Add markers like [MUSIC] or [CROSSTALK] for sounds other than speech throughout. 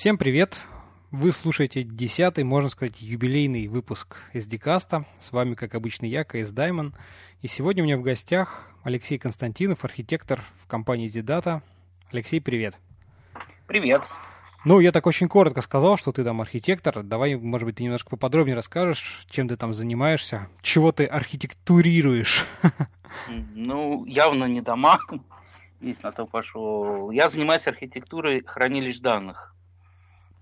Всем привет! Вы слушаете десятый, можно сказать, юбилейный выпуск SD-каста. С вами, как обычно, я, КС Даймон. И сегодня у меня в гостях Алексей Константинов, архитектор в компании Zidata. Алексей, привет! Привет! Ну, я так очень коротко сказал, что ты там архитектор. Давай, может быть, ты немножко поподробнее расскажешь, чем ты там занимаешься, чего ты архитектурируешь. Ну, явно не дома, [LAUGHS] если на то пошел. Я занимаюсь архитектурой хранилищ данных.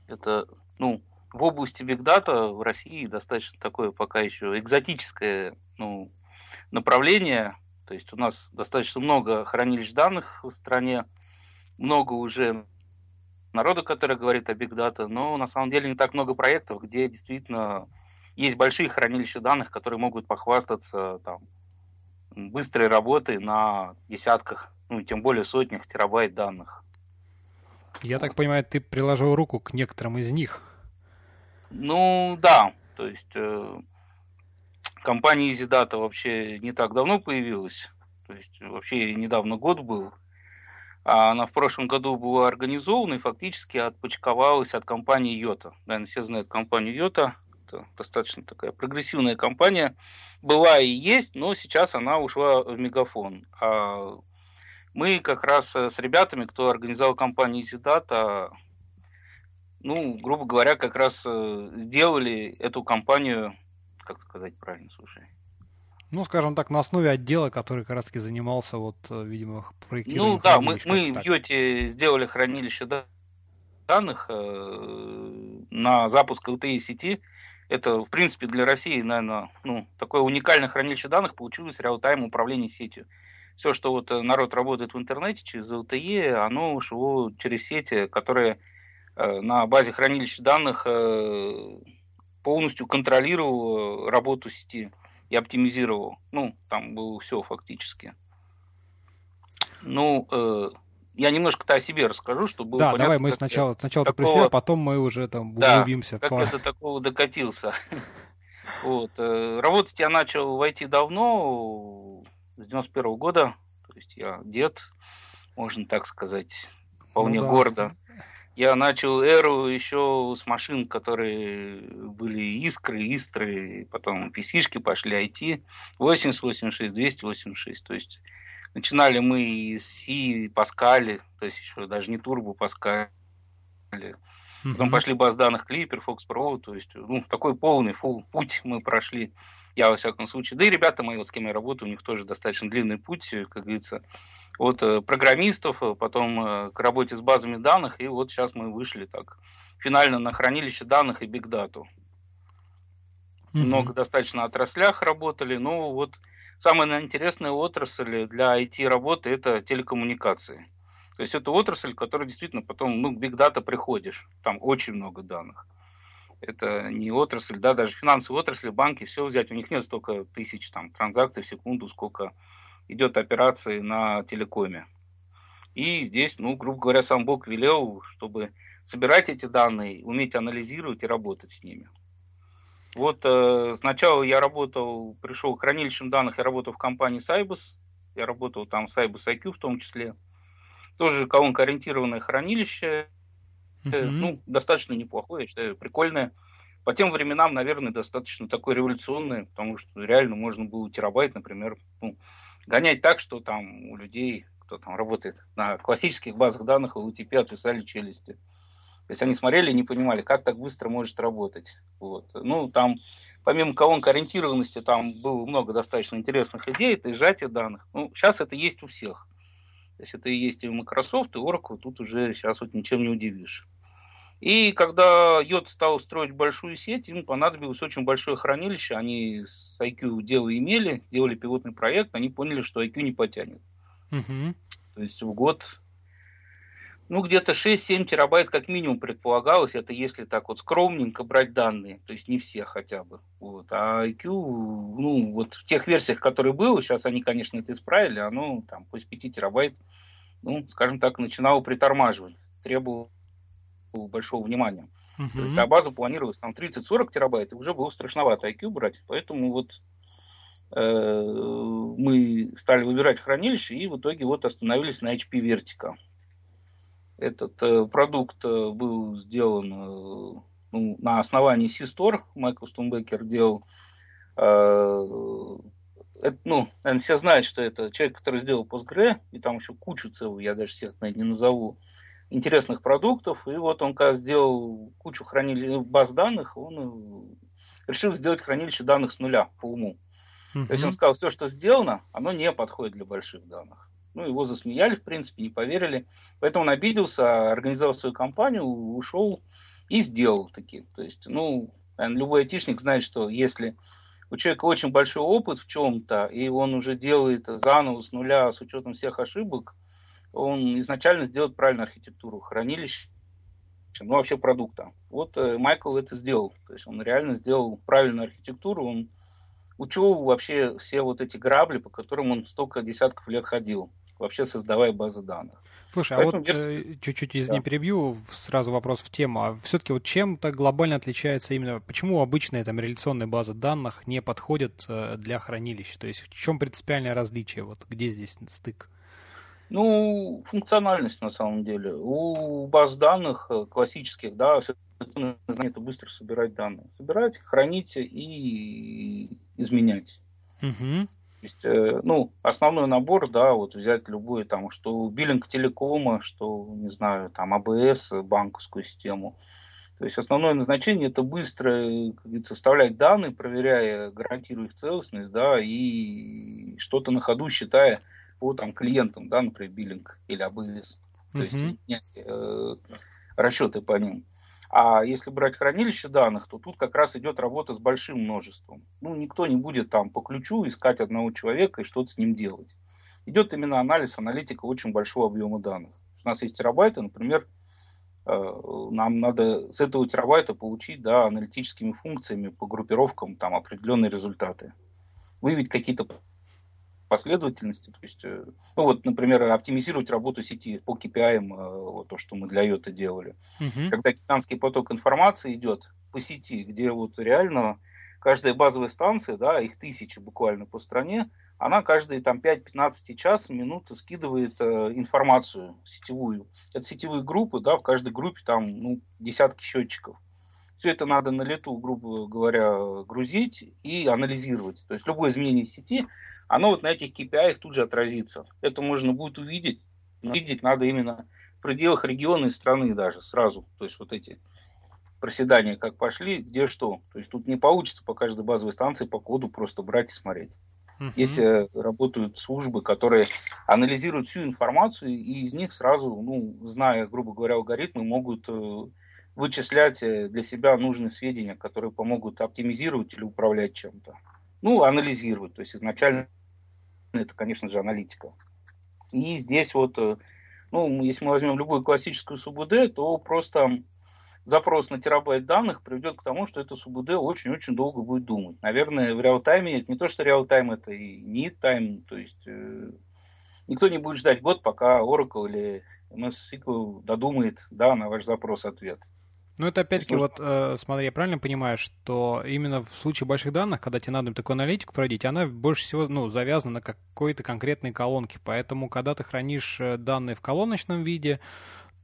Это, ну, в области бигдата в России достаточно такое пока еще экзотическое ну, направление. То есть у нас достаточно много хранилищ данных в стране, много уже народа, который говорит о бигдата, но на самом деле не так много проектов, где действительно есть большие хранилища данных, которые могут похвастаться там, быстрой работой на десятках, ну тем более сотнях терабайт данных. Я так понимаю, ты приложил руку к некоторым из них. Ну да, то есть э, компания EasyData вообще не так давно появилась, то есть вообще недавно год был. А она в прошлом году была организована и фактически отпочковалась от компании Йота. Наверное, все знают компанию Йота. Это достаточно такая прогрессивная компания. Была и есть, но сейчас она ушла в Мегафон. А мы как раз э, с ребятами, кто организовал компанию EasyData, ну, грубо говоря, как раз э, сделали эту компанию, как сказать правильно, слушай, ну, скажем так, на основе отдела, который как раз-таки занимался, вот, э, видимо, проектированием Ну, да, мы, мы в Йоте сделали хранилище данных э, на запуск LTE сети. Это, в принципе, для России, наверное, ну, такое уникальное хранилище данных получилось реал-тайм управление сетью все, что вот э, народ работает в интернете через LTE, оно ушло через сети, которые э, на базе хранилища данных э, полностью контролировал работу сети и оптимизировал. Ну, там было все фактически. Ну, я немножко-то о себе расскажу, чтобы было Да, понятно, давай мы сначала, сначала такого... ты про себя, а потом мы уже там да, углубимся. как по... это такого докатился. [LAUGHS] Вот. Работать я начал войти давно, с 91 -го года, то есть я дед, можно так сказать, вполне ну, да. гордо. Я начал эру еще с машин, которые были искры, истры, потом pc пошли IT, 8086, 286, то есть начинали мы из C, Паскали, то есть еще даже не турбо Паскали, Потом пошли баз данных Clipper, Fox Pro, то есть ну, такой полный фул путь мы прошли. Я, во всяком случае. Да и ребята мои, вот с кем я работаю, у них тоже достаточно длинный путь, как говорится, от э, программистов, э, потом э, к работе с базами данных, и вот сейчас мы вышли так финально на хранилище данных и бигдату. Mm-hmm. Много достаточно отраслях работали, но вот самая интересная отрасль для IT-работы – это телекоммуникации. То есть это отрасль, которая действительно потом, ну, к бигдата приходишь, там очень много данных это не отрасль, да, даже финансовые отрасли, банки, все взять, у них нет столько тысяч там, транзакций в секунду, сколько идет операции на телекоме. И здесь, ну, грубо говоря, сам Бог велел, чтобы собирать эти данные, уметь анализировать и работать с ними. Вот э, сначала я работал, пришел к хранилищам данных, я работал в компании Cybus, я работал там в Cybus IQ в том числе. Тоже колонкоориентированное хранилище, Mm-hmm. Ну, достаточно неплохое, я считаю, прикольное. По тем временам, наверное, достаточно такое революционное, потому что реально можно было терабайт, например, ну, гонять так, что там у людей, кто там работает на классических базах данных, у UTP отвисали челюсти. То есть они смотрели и не понимали, как так быстро может работать. Вот. Ну, там, помимо колонк ориентированности, там было много достаточно интересных идей, это и сжатие данных. Ну, сейчас это есть у всех. То есть это и есть и Microsoft, и Oracle, тут уже сейчас вот ничем не удивишь. И когда Йод стал строить большую сеть, им понадобилось очень большое хранилище. Они с IQ дело имели, делали пилотный проект, они поняли, что IQ не потянет. Угу. То есть в год, ну, где-то 6-7 терабайт как минимум предполагалось. Это если так вот скромненько брать данные, то есть не все хотя бы. Вот. А IQ, ну, вот в тех версиях, которые было, сейчас они, конечно, это исправили, оно там пусть 5 терабайт, ну, скажем так, начинало притормаживать. Требовало большого внимания. Uh-huh. То есть, а база планировалась там 30-40 терабайт, и уже было страшновато IQ брать, поэтому вот э, мы стали выбирать хранилище, и в итоге вот остановились на HP Vertica. Этот э, продукт э, был сделан э, ну, на основании Систор, Майкл Стумбекер делал. Э, это, ну, наверное, все знают, что это человек, который сделал Postgre, и там еще кучу целую, я даже всех наверное, не назову, интересных продуктов. И вот он, когда сделал кучу хранилищ, баз данных, он решил сделать хранилище данных с нуля по уму. Uh-huh. То есть он сказал, все, что сделано, оно не подходит для больших данных. Ну, его засмеяли, в принципе, не поверили. Поэтому он обиделся, организовал свою компанию, ушел и сделал такие. То есть, ну, любой айтишник знает, что если у человека очень большой опыт в чем-то, и он уже делает заново с нуля с учетом всех ошибок, он изначально сделает правильную архитектуру хранилища, ну вообще продукта. Вот э, Майкл это сделал. То есть он реально сделал правильную архитектуру, он учел вообще все вот эти грабли, по которым он столько десятков лет ходил, вообще создавая базы данных. Слушай, а Поэтому а вот э, чуть-чуть, извини, да. перебью, сразу вопрос в тему. А все-таки вот чем-то глобально отличается именно, почему обычная там реляционная база данных не подходит э, для хранилища? То есть в чем принципиальное различие? Вот где здесь стык? Ну, функциональность на самом деле. У баз данных э, классических, да, это быстро собирать данные. Собирать, хранить и изменять. Угу. То есть, э, ну, основной набор, да, вот взять любой там, что биллинг телекома, что, не знаю, там АБС, банковскую систему. То есть основное назначение это быстро, как говорится, вставлять данные, проверяя, гарантируя их целостность, да, и что-то на ходу считая по там клиентам, да, например, биллинг или АБС. То uh-huh. есть э, расчеты по ним. А если брать хранилище данных, то тут как раз идет работа с большим множеством. Ну, никто не будет там по ключу искать одного человека и что-то с ним делать. Идет именно анализ, аналитика очень большого объема данных. У нас есть терабайты, например, э, нам надо с этого терабайта получить да, аналитическими функциями по группировкам там, определенные результаты. Выявить какие-то последовательности. То есть, э, ну вот, например, оптимизировать работу сети по KPI, э, вот то, что мы для IOTA делали. Угу. Когда гигантский поток информации идет по сети, где вот реально каждая базовая станция, да, их тысячи буквально по стране, она каждые там 5-15 час, минуты скидывает э, информацию сетевую. Это сетевые группы, да, в каждой группе там ну, десятки счетчиков. Все это надо на лету, грубо говоря, грузить и анализировать. То есть любое изменение сети оно вот на этих KPI тут же отразится. Это можно будет увидеть. Но видеть надо именно в пределах региона и страны даже сразу. То есть вот эти проседания как пошли, где что. То есть тут не получится по каждой базовой станции по коду просто брать и смотреть. Uh-huh. Если работают службы, которые анализируют всю информацию, и из них сразу, ну, зная, грубо говоря, алгоритмы, могут э, вычислять э, для себя нужные сведения, которые помогут оптимизировать или управлять чем-то. Ну, анализировать. То есть изначально это, конечно же, аналитика. И здесь вот, э, ну, если мы возьмем любую классическую СУБД, то просто запрос на терабайт данных приведет к тому, что это СУБД очень-очень долго будет думать. Наверное, в реал-тайме, это не то, что реал-тайм, это и не тайм, то есть э, никто не будет ждать год, пока Oracle или MS SQL додумает да, на ваш запрос ответ. Ну, это опять-таки вот, э, смотри, я правильно понимаю, что именно в случае больших данных, когда тебе надо такую аналитику проводить, она больше всего, ну, завязана на какой-то конкретной колонке. Поэтому, когда ты хранишь э, данные в колоночном виде,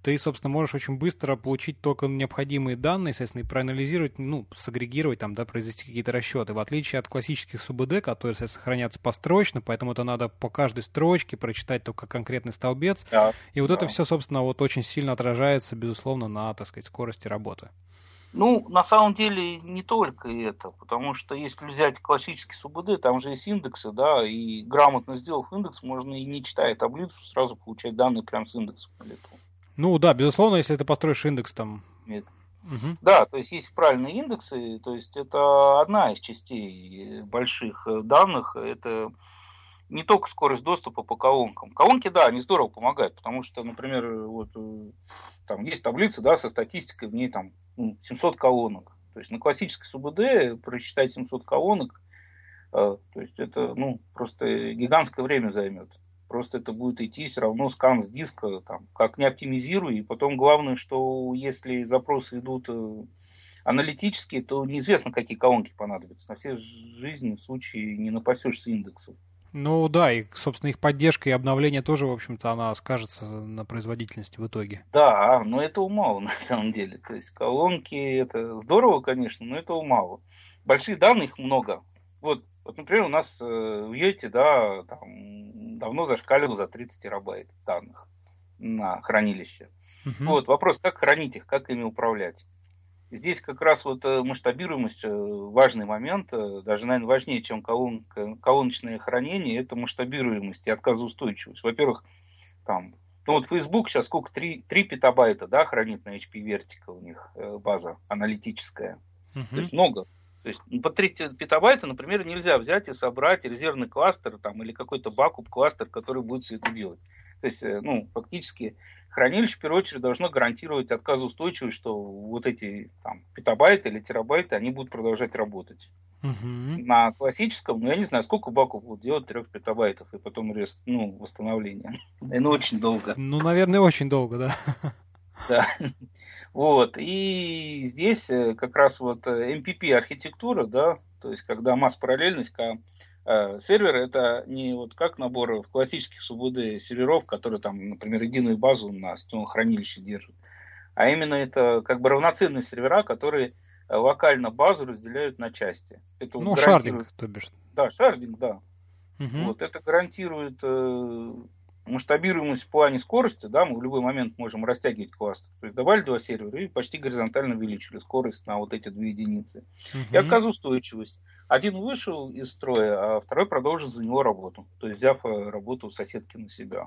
ты, собственно, можешь очень быстро получить только необходимые данные, соответственно, и проанализировать, ну, сагрегировать, там, да, произвести какие-то расчеты. В отличие от классических СУБД, которые, соответственно, хранятся построчно, поэтому это надо по каждой строчке прочитать только конкретный столбец. Да, и вот да. это все, собственно, вот очень сильно отражается, безусловно, на, так сказать, скорости работы. Ну, на самом деле не только это, потому что если взять классический СУБД, там же есть индексы, да, и грамотно сделав индекс, можно и не читая таблицу, сразу получать данные прямо с индексом на лету. Ну да, безусловно, если ты построишь индекс там. Нет. Угу. Да, то есть есть правильные индексы, то есть это одна из частей больших данных, это не только скорость доступа по колонкам. Колонки, да, они здорово помогают, потому что, например, вот там есть таблица, да, со статистикой, в ней там 700 ну, колонок. То есть на классической СУБД прочитать 700 колонок, э, то есть это, ну, просто гигантское время займет. Просто это будет идти все равно скан с диска, там, как не оптимизируй. И потом главное, что если запросы идут э, аналитические, то неизвестно, какие колонки понадобятся. На все жизни в случае не напасешься индексов. Ну да, и, собственно, их поддержка и обновление тоже, в общем-то, она скажется на производительности в итоге. Да, но этого мало [LAUGHS] на самом деле. То есть колонки это здорово, конечно, но этого мало. Больших данных много. Вот, вот например, у нас э, в Йоте, да, там давно зашкаливал за 30 терабайт данных на хранилище. Угу. Вот вопрос, как хранить их, как ими управлять. Здесь как раз вот э, масштабируемость э, важный момент, даже, наверное, важнее, чем колонка, колоночное хранение, это масштабируемость и отказоустойчивость. Во-первых, там, ну вот Facebook сейчас сколько, 3, 3 петабайта, да, хранит на HP Vertical у них база аналитическая. Uh-huh. То есть много. То есть по 3 петабайта, например, нельзя взять и собрать резервный кластер там, или какой-то бакуп кластер, который будет все это делать. То есть, ну, фактически хранилище, в первую очередь, должно гарантировать отказоустойчивость, что вот эти там, петабайты или терабайты, они будут продолжать работать. Угу. На классическом, ну, я не знаю, сколько баков будут делать 3 петабайтов, и потом рест, ну, восстановление. [LAUGHS] Ну, очень долго. Ну, наверное, очень долго, да. Да. Вот. И здесь э, как раз вот MPP э, архитектура, да, то есть когда масс-параллельность, когда Э, сервер это не вот как набор классических СУБД серверов, которые там, например, единую базу на сетевом хранилище держат, а именно это как бы равноценные сервера, которые локально базу разделяют на части. Это ну, вот шардинг, то бишь. Да, шардинг, да. Угу. Вот это гарантирует э, масштабируемость в плане скорости, да, мы в любой момент можем растягивать кластер. То есть добавили два сервера и почти горизонтально увеличили скорость на вот эти две единицы. Угу. И отказоустойчивость. Один вышел из строя, а второй продолжит за него работу. То есть взяв э, работу соседки на себя.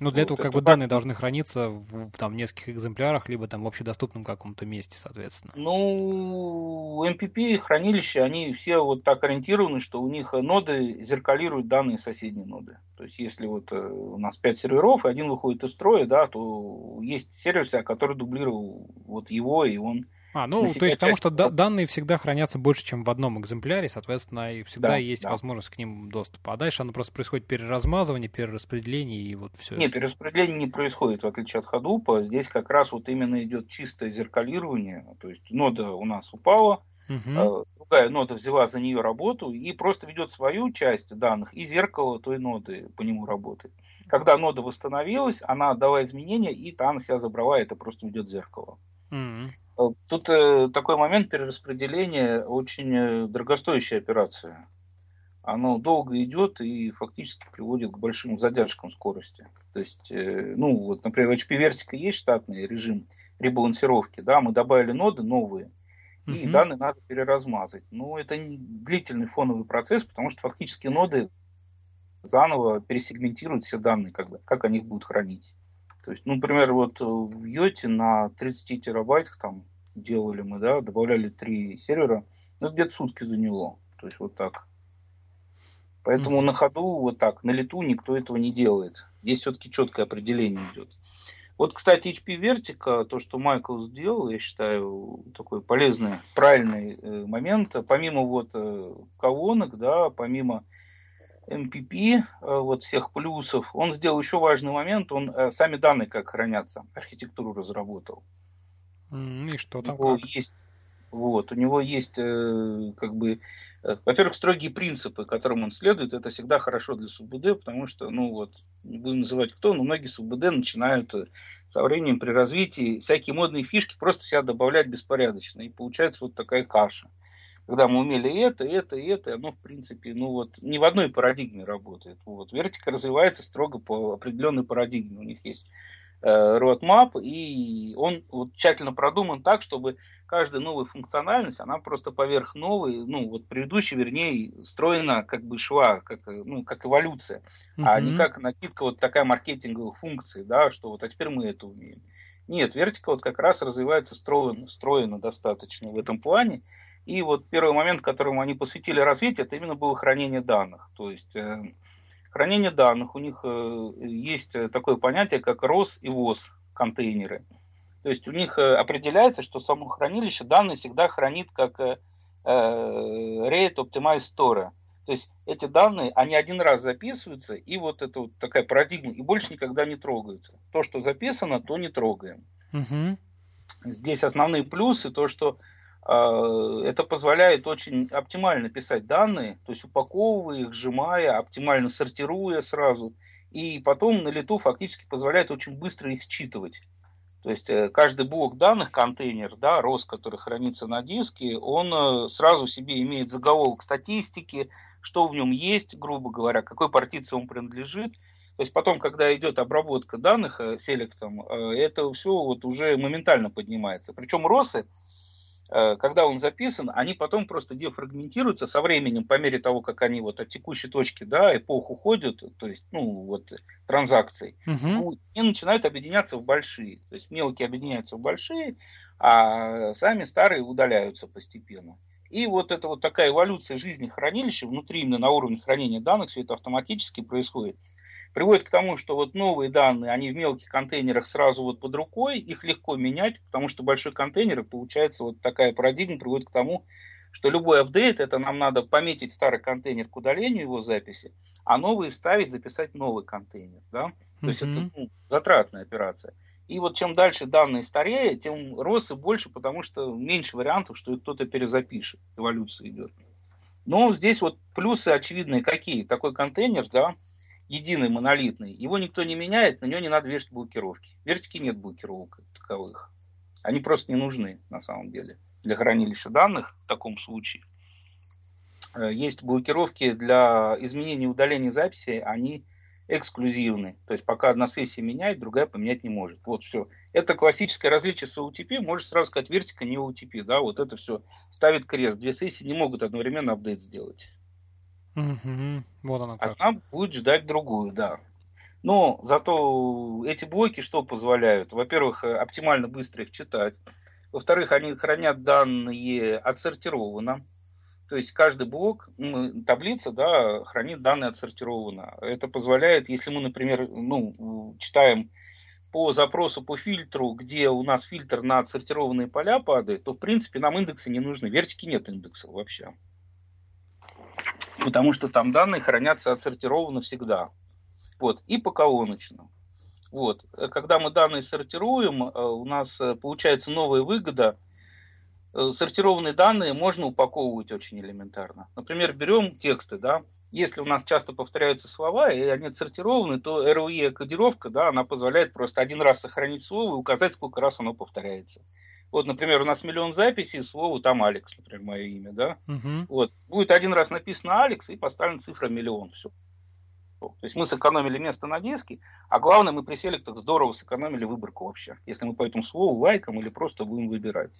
Ну, для вот этого как бы данные должны храниться в там, нескольких экземплярах, либо там в общедоступном каком-то месте, соответственно. Ну, MPP хранилища, они все вот так ориентированы, что у них ноды зеркалируют данные соседней ноды. То есть, если вот э, у нас 5 серверов, и один выходит из строя, да, то есть сервер, который дублировал вот его, и он а, ну, то есть потому что да, данные всегда хранятся больше, чем в одном экземпляре, соответственно, и всегда да, есть да. возможность к ним доступа. А дальше оно просто происходит переразмазывание, перераспределение и вот все. Нет, перераспределение не происходит, в отличие от Hadoop. Здесь как раз вот именно идет чистое зеркалирование. То есть нода у нас упала, угу. другая нода взяла за нее работу и просто ведет свою часть данных, и зеркало той ноды по нему работает. Когда нода восстановилась, она отдала изменения, и та на себя забрала, это просто ведет зеркало. Угу. Тут э, такой момент перераспределения очень э, дорогостоящая операция. Оно долго идет и фактически приводит к большим задержкам скорости. То есть, э, ну вот, например, в HP Vertica есть штатный режим ребалансировки, да, мы добавили ноды новые, и uh данные надо переразмазать. Но это длительный фоновый процесс, потому что фактически ноды заново пересегментируют все данные, как, бы, как они их будут хранить. То есть, ну, например, вот в Йоте на 30 терабайтах там делали мы, да, добавляли три сервера, ну, где-то сутки заняло. То есть вот так. Поэтому mm-hmm. на ходу вот так, на лету никто этого не делает. Здесь все-таки четкое определение идет. Вот, кстати, HP Vertica, то, что Майкл сделал, я считаю, такой полезный, правильный э, момент. Помимо вот э, колонок, да, помимо MPP, э, вот всех плюсов, он сделал еще важный момент, он э, сами данные как хранятся, архитектуру разработал. И что там? У него как? есть, вот, у него есть э, как бы, во-первых, строгие принципы, которым он следует. Это всегда хорошо для СУБД, потому что, ну вот, не будем называть кто, но многие СУБД начинают со временем при развитии всякие модные фишки просто себя добавлять беспорядочно. И получается вот такая каша. Когда мы умели это, это, это, оно, в принципе, ну вот, не в одной парадигме работает. Вот. Вертика развивается строго по определенной парадигме. У них есть roadmap, э, и он вот тщательно продуман так, чтобы каждая новая функциональность, она просто поверх новой, ну, вот предыдущей, вернее, строена как бы шла, как, ну, как эволюция, uh-huh. а не как накидка вот такая маркетинговых функций, да, что вот, а теперь мы это умеем. Нет, вертика вот как раз развивается стройно, стройно достаточно в этом плане. И вот первый момент, которому они посвятили развитию, это именно было хранение данных. То есть э, Хранение данных, у них э, есть э, такое понятие, как ROS и WOS контейнеры. То есть у них определяется, что само хранилище данные всегда хранит как Rate Optimized Store. То есть эти данные, они один раз записываются, и вот это вот такая парадигма, и больше никогда не трогаются. То, что записано, то не трогаем. Угу. Здесь основные плюсы, то, что это позволяет очень оптимально писать данные, то есть упаковывая их, сжимая, оптимально сортируя сразу, и потом на лету фактически позволяет очень быстро их считывать. То есть э, каждый блок данных, контейнер, да, ROS, который хранится на диске, он э, сразу себе имеет заголовок статистики, что в нем есть, грубо говоря, какой партиции он принадлежит. То есть потом, когда идет обработка данных э, селектом, это все вот уже моментально поднимается. Причем росы, когда он записан, они потом просто дефрагментируются со временем, по мере того, как они вот от текущей точки, да, эпох уходят, то есть, ну, вот, транзакций, угу. и начинают объединяться в большие. То есть мелкие объединяются в большие, а сами старые удаляются постепенно. И вот это вот такая эволюция жизни хранилища внутри именно на уровне хранения данных, все это автоматически происходит приводит к тому, что вот новые данные, они в мелких контейнерах сразу вот под рукой, их легко менять, потому что большой контейнер, и получается вот такая парадигма приводит к тому, что любой апдейт, это нам надо пометить старый контейнер к удалению его записи, а новый вставить, записать новый контейнер. Да? То mm-hmm. есть это ну, затратная операция. И вот чем дальше данные старее, тем росы больше, потому что меньше вариантов, что кто-то перезапишет. Эволюция идет. Но здесь вот плюсы очевидные какие. Такой контейнер, да, единый, монолитный, его никто не меняет, на него не надо вешать блокировки. В вертике нет блокировок таковых. Они просто не нужны на самом деле для хранилища данных в таком случае. Э, есть блокировки для изменения и удаления записи, они эксклюзивны. То есть пока одна сессия меняет, другая поменять не может. Вот все. Это классическое различие с OTP. Можешь сразу сказать, вертика не OTP. Да, вот это все ставит крест. Две сессии не могут одновременно апдейт сделать. Угу. Вот она как. Одна будет ждать другую, да. Но зато эти блоки что позволяют? Во-первых, э, оптимально быстро их читать. Во-вторых, они хранят данные отсортированно. То есть каждый блок, таблица, да, хранит данные отсортированно. Это позволяет, если мы, например, ну, читаем по запросу по фильтру, где у нас фильтр на отсортированные поля падает, то, в принципе, нам индексы не нужны. Вертики нет индексов вообще потому что там данные хранятся отсортированно всегда. Вот, и по колоночно. Вот. Когда мы данные сортируем, э, у нас э, получается новая выгода. Э, сортированные данные можно упаковывать очень элементарно. Например, берем тексты, да, если у нас часто повторяются слова, и они отсортированы, то ROE-кодировка, да, она позволяет просто один раз сохранить слово и указать, сколько раз оно повторяется. Вот, например, у нас миллион записей, слово там Алекс, например, мое имя, да. Угу. Вот. Будет один раз написано Алекс и поставлена цифра миллион. Все. То есть мы сэкономили место на диске, а главное, мы при селектах здорово сэкономили выборку вообще. Если мы по этому слову лайком или просто будем выбирать.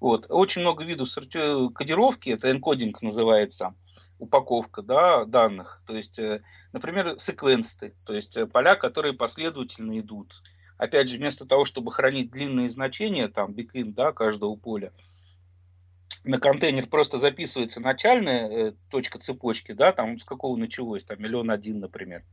Вот. Очень много видов сорти... кодировки, это энкодинг называется, упаковка да, данных. То есть, э, например, секвенсты, то есть э, поля, которые последовательно идут опять же, вместо того, чтобы хранить длинные значения, там, бикин, да, каждого поля, на контейнер просто записывается начальная э, точка цепочки, да, там с какого началось, там миллион один, например.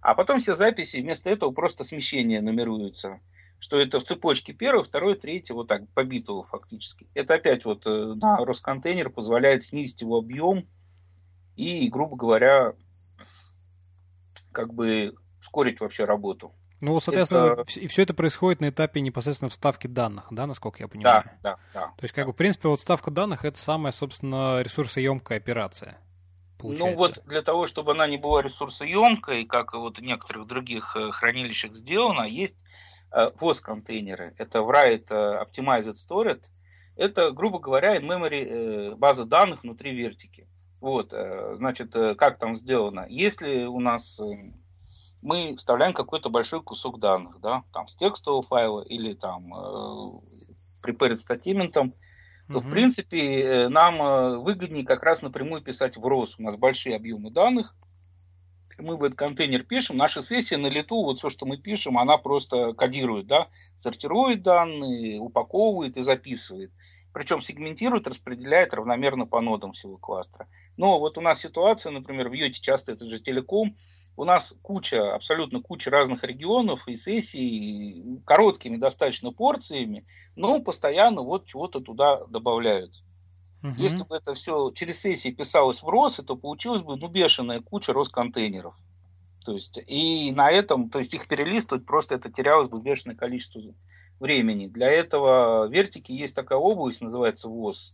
А потом все записи вместо этого просто смещение нумеруются. Что это в цепочке первый, второй, третий, вот так, по биту фактически. Это опять вот э, на Росконтейнер позволяет снизить его объем и, грубо говоря, как бы ускорить вообще работу. Ну, соответственно, это... и все это происходит на этапе непосредственно вставки данных, да, насколько я понимаю? Да, да, да. То есть, как бы, в принципе, вот вставка данных — это самая, собственно, ресурсоемкая операция. Получается. Ну вот для того, чтобы она не была ресурсоемкой, как вот в некоторых других э, хранилищах сделано, есть POS-контейнеры. Э, это Write э, Optimized Storage. Это, грубо говоря, in-memory база данных внутри вертики. Вот, значит, как там сделано? Если у нас мы вставляем какой-то большой кусок данных, да, там с текстового файла или там э, prepared статиментом, то, в принципе, э, нам э, выгоднее как раз напрямую писать в ROS. У нас большие объемы данных, мы в этот контейнер пишем, наша сессия на лету, вот все, что мы пишем, она просто кодирует, да, сортирует данные, упаковывает и записывает. Причем сегментирует, распределяет равномерно по нодам всего кластера. Но вот у нас ситуация, например, в Йоте часто это же телеком, у нас куча, абсолютно куча разных регионов и сессий, короткими достаточно порциями, но постоянно вот чего-то туда добавляют. Угу. Если бы это все через сессии писалось в РОС, то получилось бы ну, бешеная куча РОС-контейнеров. То есть, и на этом, то есть их перелистывать просто это терялось бы бешеное количество времени. Для этого вертики есть такая область, называется ВОЗ.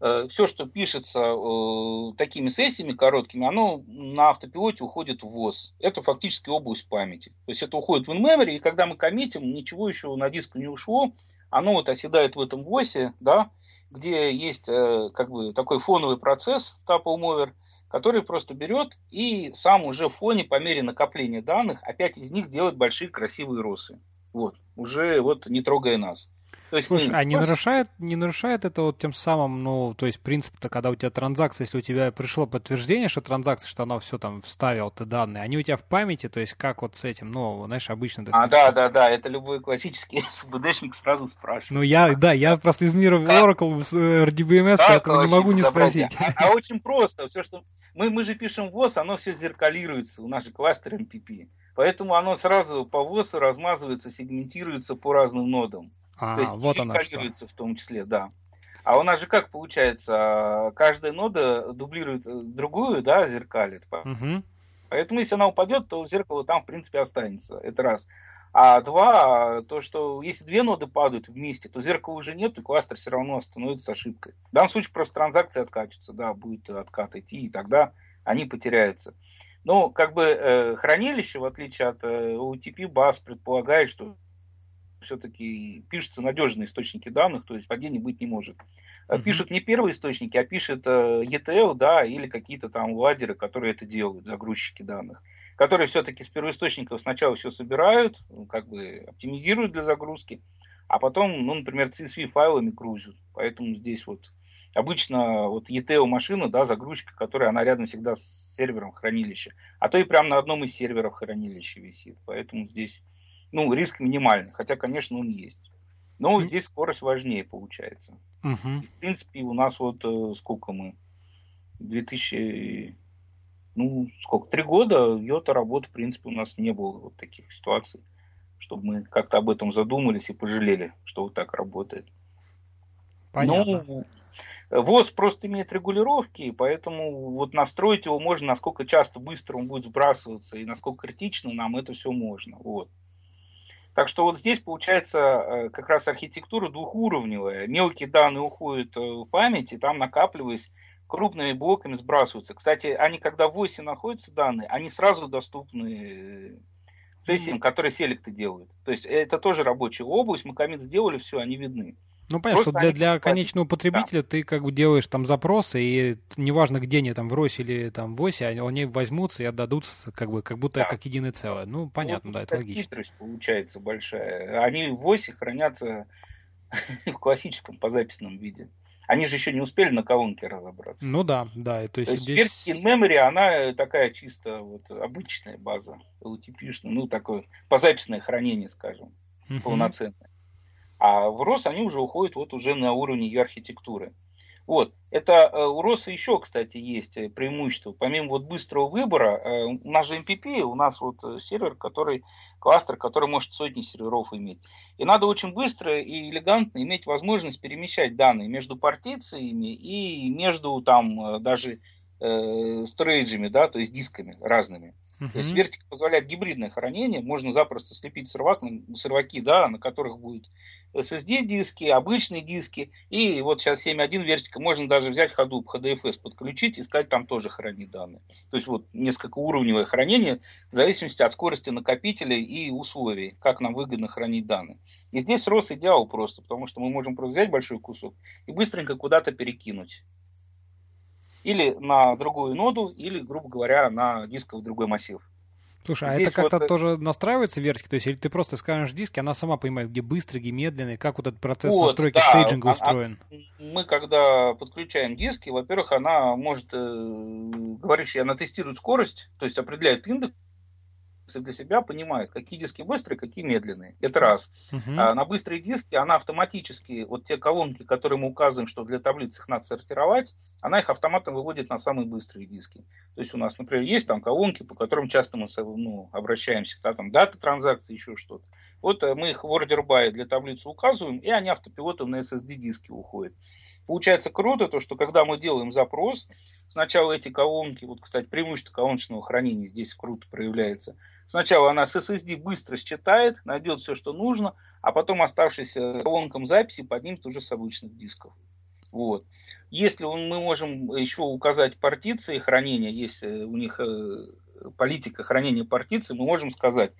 Э, Все, что пишется э, такими сессиями короткими, оно на автопилоте уходит в ВОЗ. Это фактически область памяти. То есть это уходит в in-memory, и когда мы коммитим, ничего еще на диск не ушло, оно вот оседает в этом ВОСе, да, где есть э, как бы такой фоновый процесс, tuple mover, который просто берет и сам уже в фоне по мере накопления данных опять из них делает большие красивые росы. Вот, уже вот не трогая нас. То есть Слушай, а не нарушает, не нарушает это вот тем самым, ну, то есть принцип-то, когда у тебя транзакция, если у тебя пришло подтверждение, что транзакция, что она все там вставил ты данные, они у тебя в памяти, то есть как вот с этим, ну, знаешь, обычно... А, да, да, да, это любой классический [LAUGHS] СБДшник сразу спрашивает. Ну, я, да, я просто из мира Oracle с э, RDBMS, поэтому не могу не спросить. А, а очень просто, все, что... Мы, мы же пишем ВОЗ, оно все зеркалируется, у нас же кластер MPP. Поэтому оно сразу по ВОСу размазывается, сегментируется по разным нодам. А, То есть вот она что. в том числе, да. А у нас же как получается, каждая нода дублирует другую, да, зеркалит. Угу. Поэтому если она упадет, то зеркало там, в принципе, останется. Это раз. А два, то, что если две ноды падают вместе, то зеркала уже нет, и кластер все равно становится с ошибкой. В данном случае просто транзакции откачутся, да, будет откат идти, и тогда они потеряются. Но как бы э, хранилище, в отличие от э, OTP, баз предполагает, что все-таки пишутся надежные источники данных, то есть падений быть не может. Uh-huh. Пишут не первые источники, а пишет э, ETL, да, или какие-то там ладеры, которые это делают, загрузчики данных, которые все-таки с первоисточников сначала все собирают, ну, как бы оптимизируют для загрузки, а потом, ну, например, CSV файлами грузят. Поэтому здесь вот обычно вот ETL машина, да, загрузчика, которая она рядом всегда с сервером хранилища, а то и прямо на одном из серверов хранилища висит. Поэтому здесь ну, риск минимальный, хотя, конечно, он есть. Но mm-hmm. здесь скорость важнее получается. Mm-hmm. В принципе, у нас вот э, сколько мы? 2000, ну, сколько, три года йота работы, в принципе, у нас не было вот таких ситуаций, чтобы мы как-то об этом задумались и пожалели, что вот так работает. Понятно. Ну, ВОЗ просто имеет регулировки, поэтому вот настроить его можно, насколько часто быстро он будет сбрасываться и насколько критично нам это все можно. Вот. Так что вот здесь получается э, как раз архитектура двухуровневая. Мелкие данные уходят э, в память, и там накапливаясь, крупными блоками сбрасываются. Кстати, они когда в оси находятся данные, они сразу доступны э, сессиям, которые селекты делают. То есть это тоже рабочая область, мы комит сделали, все, они видны. Ну, понятно, Просто что для, для конечного потребителя да. ты как бы делаешь там запросы, и неважно, где они там в РОСе или там в ОСе, они, они возьмутся и отдадутся как бы как будто да. как единое целое. Ну, понятно, вот, да, это логично. Хитрость получается большая. Они в ОСе хранятся [LAUGHS] в классическом позаписном виде. Они же еще не успели на колонке разобраться. Ну да, да. То есть, то есть здесь... in memory, она такая чисто вот обычная база, LTP, ну такое позаписное хранение, скажем, uh-huh. полноценное. А в ROS они уже уходят вот уже на уровне ее архитектуры. Вот. Это э, у ROS еще, кстати, есть э, преимущество. Помимо вот быстрого выбора, э, у нас же MPP, у нас вот сервер, который, кластер, который может сотни серверов иметь. И надо очень быстро и элегантно иметь возможность перемещать данные между партициями и между там даже э, сторейджами, да, то есть дисками разными. Uh-huh. То есть вертик позволяет гибридное хранение, можно запросто слепить сервак, серваки, да, на которых будет SSD-диски, обычные диски. И вот сейчас 7.1 версия, можно даже взять Hadoop, HDFS подключить и сказать, там тоже хранить данные. То есть вот несколько уровневое хранение в зависимости от скорости накопителя и условий, как нам выгодно хранить данные. И здесь ROS идеал просто, потому что мы можем просто взять большой кусок и быстренько куда-то перекинуть. Или на другую ноду, или, грубо говоря, на дисковый другой массив. Слушай, а Здесь это как-то вот... тоже настраивается вертики? То есть, или ты просто скажешь диски, она сама понимает, где быстрый, где медленный, как вот этот процесс вот, настройки да, стейджинга а, устроен? А, мы, когда подключаем диски, во-первых, она может э, говорить, она тестирует скорость, то есть определяет индекс, для себя понимает, какие диски быстрые, какие медленные. Это раз. Uh-huh. А на быстрые диски она автоматически, вот те колонки, которые мы указываем, что для таблиц их надо сортировать, она их автоматом выводит на самые быстрые диски. То есть у нас, например, есть там колонки, по которым часто мы ну, обращаемся, да, там дата транзакции, еще что-то. Вот э, мы их в order by для таблицы указываем, и они автопилотом на SSD-диски уходят. Получается круто то, что когда мы делаем запрос, сначала эти колонки, вот, кстати, преимущество колоночного хранения здесь круто проявляется. Сначала она с SSD быстро считает, найдет все, что нужно, а потом оставшийся колонкам записи поднимет уже с обычных дисков. Вот. Если мы можем еще указать партиции хранения, есть э, у них э, политика хранения партиций, мы можем сказать,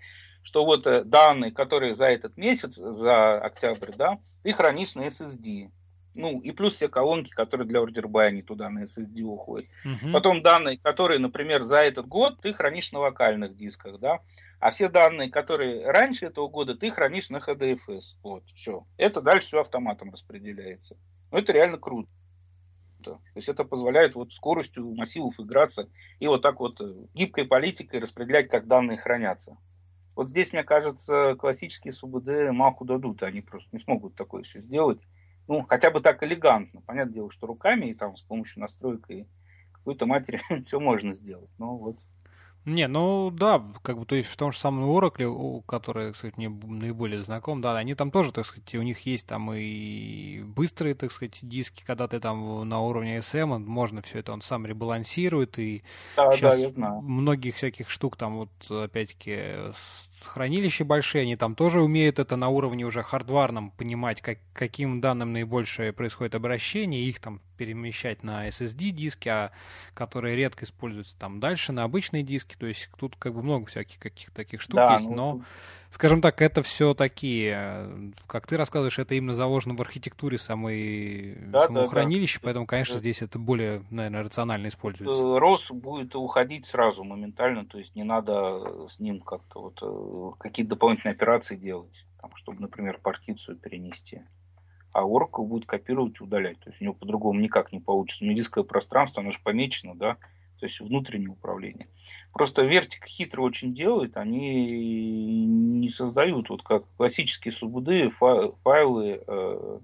что вот э, данные, которые за этот месяц, за октябрь, да, ты хранишь на SSD. Ну, и плюс все колонки, которые для OrderBuy, они туда на SSD уходят. Угу. Потом данные, которые, например, за этот год ты хранишь на локальных дисках, да. А все данные, которые раньше этого года, ты хранишь на HDFS. Вот, все. Это дальше все автоматом распределяется. Но это реально круто. То есть это позволяет вот скоростью массивов играться и вот так вот э, гибкой политикой распределять, как данные хранятся. Вот здесь, мне кажется, классические СУБД маху дадут, они просто не смогут такое все сделать. Ну, хотя бы так элегантно. Понятное дело, что руками и там с помощью настроек и какой-то матери [LAUGHS] все можно сделать. Но вот не, ну да, как бы, то есть в том же самом Oracle, который, кстати, мне наиболее знаком, да, они там тоже, так сказать, у них есть там и быстрые, так сказать, диски, когда ты там на уровне SM, можно все это, он сам ребалансирует, и да, сейчас да, многих всяких штук там вот, опять-таки, хранилища большие, они там тоже умеют это на уровне уже хардварном понимать, как, каким данным наибольшее происходит обращение, их там перемещать на SSD диски, а которые редко используются там дальше на обычные диски. То есть тут как бы много всяких каких-то таких штук да, есть, ну, но, скажем так, это все такие, как ты рассказываешь, это именно заложено в архитектуре самой, да, самого да, хранилища, да. поэтому, конечно, да. здесь это более, наверное, рационально используется. ROS будет уходить сразу, моментально, то есть не надо с ним как-то вот э, какие-то дополнительные операции делать, там, чтобы, например, партицию перенести а Oracle будет копировать и удалять. То есть у него по-другому никак не получится. Но дисковое пространство, оно же помечено, да, то есть внутреннее управление. Просто Вертик хитро очень делает, они не создают, вот как классические субуды, файлы, э,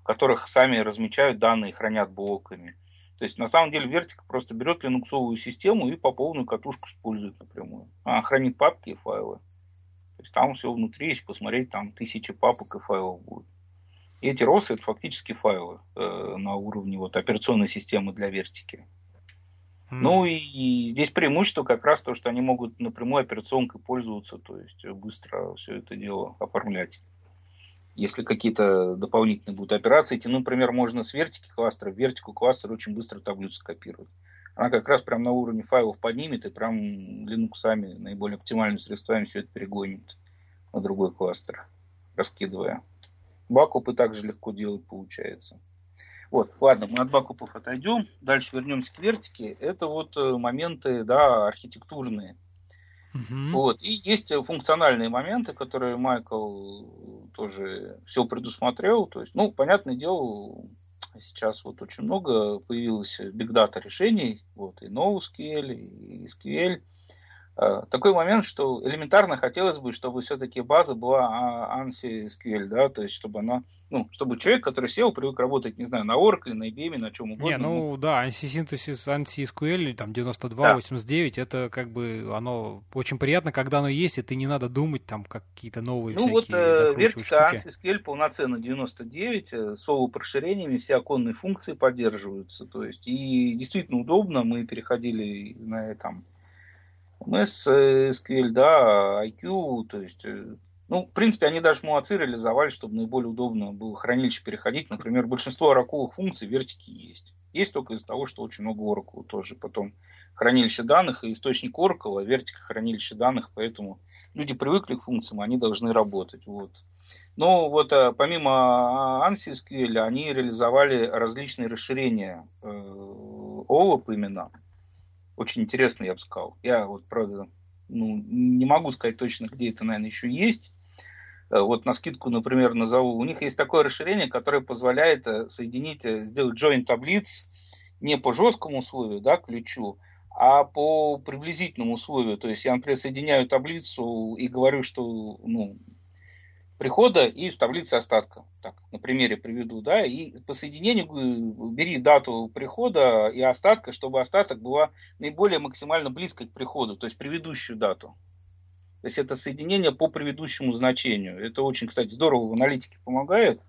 в которых сами размечают данные хранят блоками. То есть на самом деле Вертик просто берет линуксовую систему и по полную катушку использует напрямую. Она хранит папки и файлы. То есть там все внутри, если посмотреть, там тысячи папок и файлов будет. И эти росы это фактически файлы э, на уровне вот, операционной системы для вертики. Mm. Ну и, здесь преимущество как раз то, что они могут напрямую операционкой пользоваться, то есть быстро все это дело оформлять. Если какие-то дополнительные будут операции, идти, ну, например, можно с вертики кластера, в вертику кластер очень быстро таблицу скопировать. Она как раз прям на уровне файлов поднимет и прям линуксами, наиболее оптимальными средствами все это перегонит на другой кластер, раскидывая. Бакупы также легко делать получается. Вот, ладно, мы от бакупов отойдем. Дальше вернемся к вертике. Это вот э, моменты, да, архитектурные. Угу. Вот. И есть функциональные моменты, которые Майкл тоже все предусмотрел. То есть, ну, понятное дело, сейчас вот очень много появилось бигдата решений, вот, и NoSQL, и SQL. Э, такой момент, что элементарно хотелось бы, чтобы все-таки база была ANSI SQL, да, то есть чтобы она, ну, чтобы человек, который сел, привык работать, не знаю, на Oracle, на IBM, на чем угодно. Не, ну, да, ANSI синтезис, ANSI SQL, там 9289, да. это как бы оно очень приятно, когда оно есть, и ты не надо думать там какие-то новые ну, всякие вот, э, вертика ANSI SQL полноценно 99, э, с OVO-расширениями, все оконные функции поддерживаются, то есть и действительно удобно, мы переходили на этом MS SQL, да, IQ, то есть, э, ну, в принципе, они даже молодцы реализовали, чтобы наиболее удобно было хранилище переходить. Например, большинство ораковых функций вертики есть. Есть только из-за того, что очень много Oracle тоже. Потом хранилище данных и источник Oracle, а вертика хранилище данных, поэтому люди привыкли к функциям, они должны работать. Вот. Но вот э, помимо ANSI SQL, они реализовали различные расширения э, OLAP именно очень интересно, я бы сказал. Я вот, правда, ну, не могу сказать точно, где это, наверное, еще есть. Э, вот на скидку, например, назову. У них есть такое расширение, которое позволяет э, соединить, э, сделать join таблиц не по жесткому условию, да, ключу, а по приблизительному условию. То есть я, например, соединяю таблицу и говорю, что ну, прихода и с таблицы остатка. Так, на примере приведу, да, и по соединению э, бери дату прихода и остатка, чтобы остаток была наиболее максимально близкой к приходу, то есть предыдущую дату. То есть это соединение по предыдущему значению. Это очень, кстати, здорово в аналитике помогает.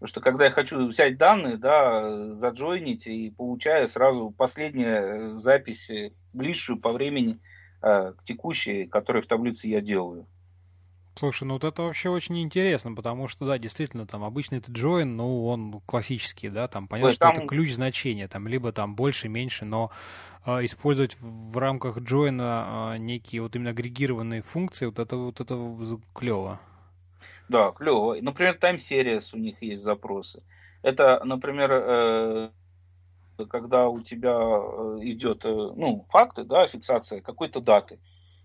Потому что когда я хочу взять данные, да, заджойнить и получаю сразу последнюю запись, ближшую по времени э, к текущей, которую в таблице я делаю. Слушай, ну вот это вообще очень интересно, потому что, да, действительно, там обычный этот join, ну, он классический, да, там понятно, Ой, что там... это ключ значения, там либо там больше, меньше, но э, использовать в, в рамках join э, некие вот именно агрегированные функции, вот это вот это клево. Да, клево. Например, time series у них есть запросы. Это, например, э, когда у тебя э, идет, э, ну, факты, да, фиксация какой-то даты.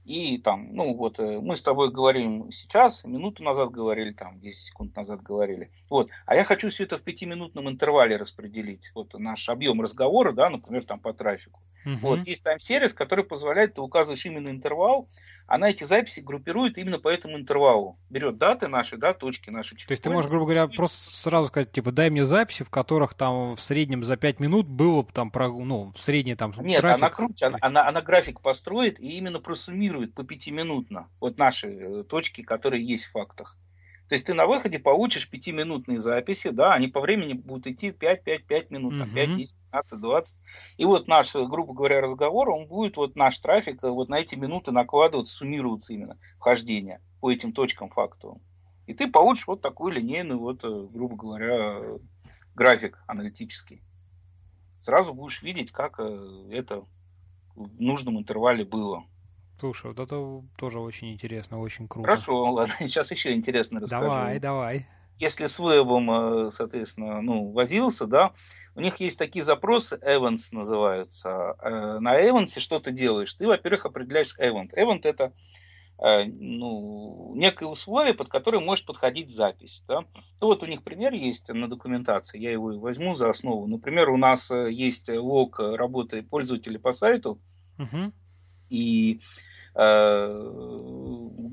И там, ну вот, э, мы с тобой говорим сейчас, минуту назад говорили, там, 10 секунд назад говорили. Вот. А я хочу все это в пятиминутном интервале распределить. Вот наш объем разговора, да, например, там по трафику. Угу. Вот, есть тайм-сервис, который позволяет, ты указываешь именно интервал, она эти записи группирует именно по этому интервалу. Берет даты наши, да, точки наши. То есть ты можешь, грубо говоря, просто сразу сказать, типа, дай мне записи, в которых там в среднем за 5 минут было там, ну, в средний там Нет, трафик. она круче, она, она, она график построит и именно просуммирует по пятиминутно вот наши э, точки, которые есть в фактах. То есть ты на выходе получишь пятиминутные записи, да, они по времени будут идти 5-5-5 минут, там, 5, 10, 15, 20. И вот наш, грубо говоря, разговор, он будет, вот наш трафик, э, вот на эти минуты накладываться, суммироваться именно вхождение по этим точкам фактовым. И ты получишь вот такой линейный, вот, э, грубо говоря, график аналитический. Сразу будешь видеть, как э, это в нужном интервале было. Слушай, вот это тоже очень интересно, очень круто. Хорошо, [LAUGHS] ладно, сейчас еще интересно расскажу. Давай, давай. Если с вебом, э, соответственно, ну, возился, да, у них есть такие запросы, events называются. Э, на events что ты делаешь? Ты, во-первых, определяешь event. Event это э, ну, некое условие, под которое может подходить запись. Да? Ну, вот у них пример есть на документации, я его возьму за основу. Например, у нас есть лог работы пользователя по сайту, угу. И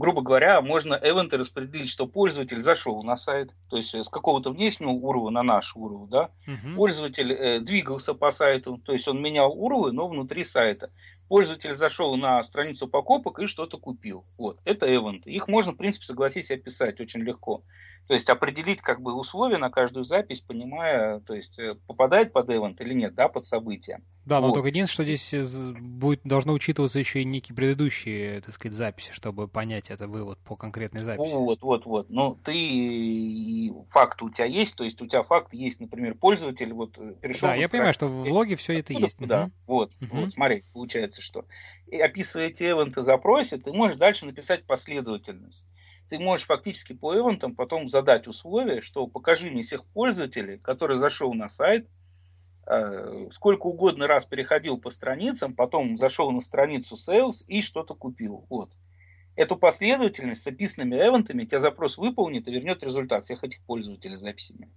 грубо говоря, можно эвенты распределить, что пользователь зашел на сайт, то есть с какого-то внешнего уровня на наш уровень, да, угу. пользователь э, двигался по сайту, то есть он менял уровень, но внутри сайта. Пользователь зашел на страницу покупок и что-то купил. Вот, это эвенты. Их можно, в принципе, согласись, описать очень легко. То есть определить как бы условия на каждую запись, понимая, то есть э, попадает под эвент или нет, да, под событие. Да, но вот. только единственное, что здесь будет, должно учитываться еще и некие предыдущие, так сказать, записи, чтобы понять это вывод по конкретной записи. Вот, вот, вот. Ну, ты факт у тебя есть, то есть у тебя факт есть, например, пользователь вот э, перешел. Да, я понимаю, что в логе все это есть. Да, угу. вот, угу. вот, смотри, получается, что и описывая эти эвенты запросе, ты можешь дальше написать последовательность ты можешь фактически по эвентам потом задать условие, что покажи мне всех пользователей, который зашел на сайт, э, сколько угодно раз переходил по страницам, потом зашел на страницу sales и что-то купил. Вот. Эту последовательность с описанными эвентами тебя запрос выполнит и вернет результат всех этих пользователей записями.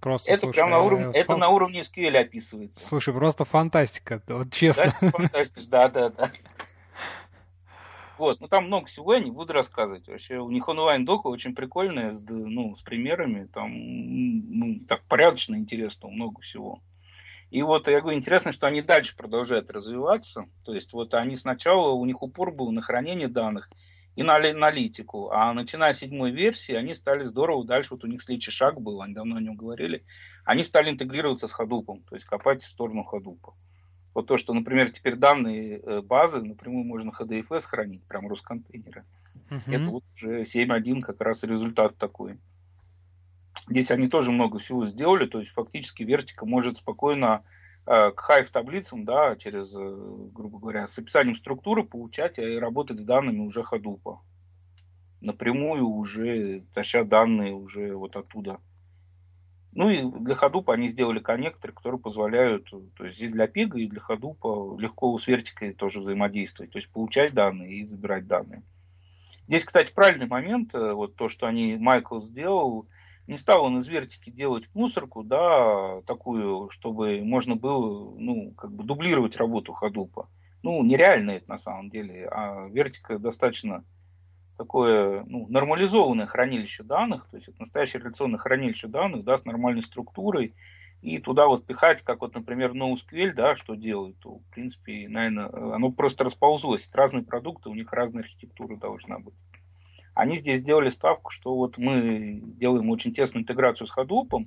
Просто, это слушай, прям на уровне, фан... это на уровне SQL описывается. Слушай, просто фантастика, вот честно. Да, фантастика, да, да, да. Вот, ну там много всего, я не буду рассказывать. Вообще у них онлайн-дока очень прикольная, с, ну, с примерами, там, ну, так порядочно интересно, много всего. И вот я говорю, интересно, что они дальше продолжают развиваться. То есть вот они сначала, у них упор был на хранение данных и на аналитику. А начиная с седьмой версии, они стали здорово дальше. Вот у них следующий шаг был, они давно о нем говорили. Они стали интегрироваться с Hadoop, то есть копать в сторону Hadoop. Вот то, что, например, теперь данные э, базы напрямую можно HDFS хранить, прям Росконтейнеры. Uh-huh. Это вот уже 7.1 как раз результат такой. Здесь они тоже много всего сделали, то есть фактически вертика может спокойно э, к Hive таблицам, да, через, э, грубо говоря, с описанием структуры получать и работать с данными уже Hadoop. Напрямую уже таща данные уже вот оттуда. Ну и для Hadoop они сделали коннекторы, которые позволяют, то есть и для Pega, и для Hadoop легко с вертикой тоже взаимодействовать, то есть получать данные и забирать данные. Здесь, кстати, правильный момент, э, вот то, что они, Майкл сделал, не стал он из вертики делать мусорку, да, такую, чтобы можно было, ну, как бы дублировать работу Hadoop. Ну, нереально это на самом деле, а вертика достаточно такое ну, нормализованное хранилище данных, то есть это настоящее реляционное хранилище данных, да, с нормальной структурой, и туда вот пихать, как вот, например, NoSQL, да, что делает, то, в принципе, наверное, оно просто расползлось. Разные продукты, у них разная архитектура должна быть. Они здесь сделали ставку, что вот мы делаем очень тесную интеграцию с Hadoop,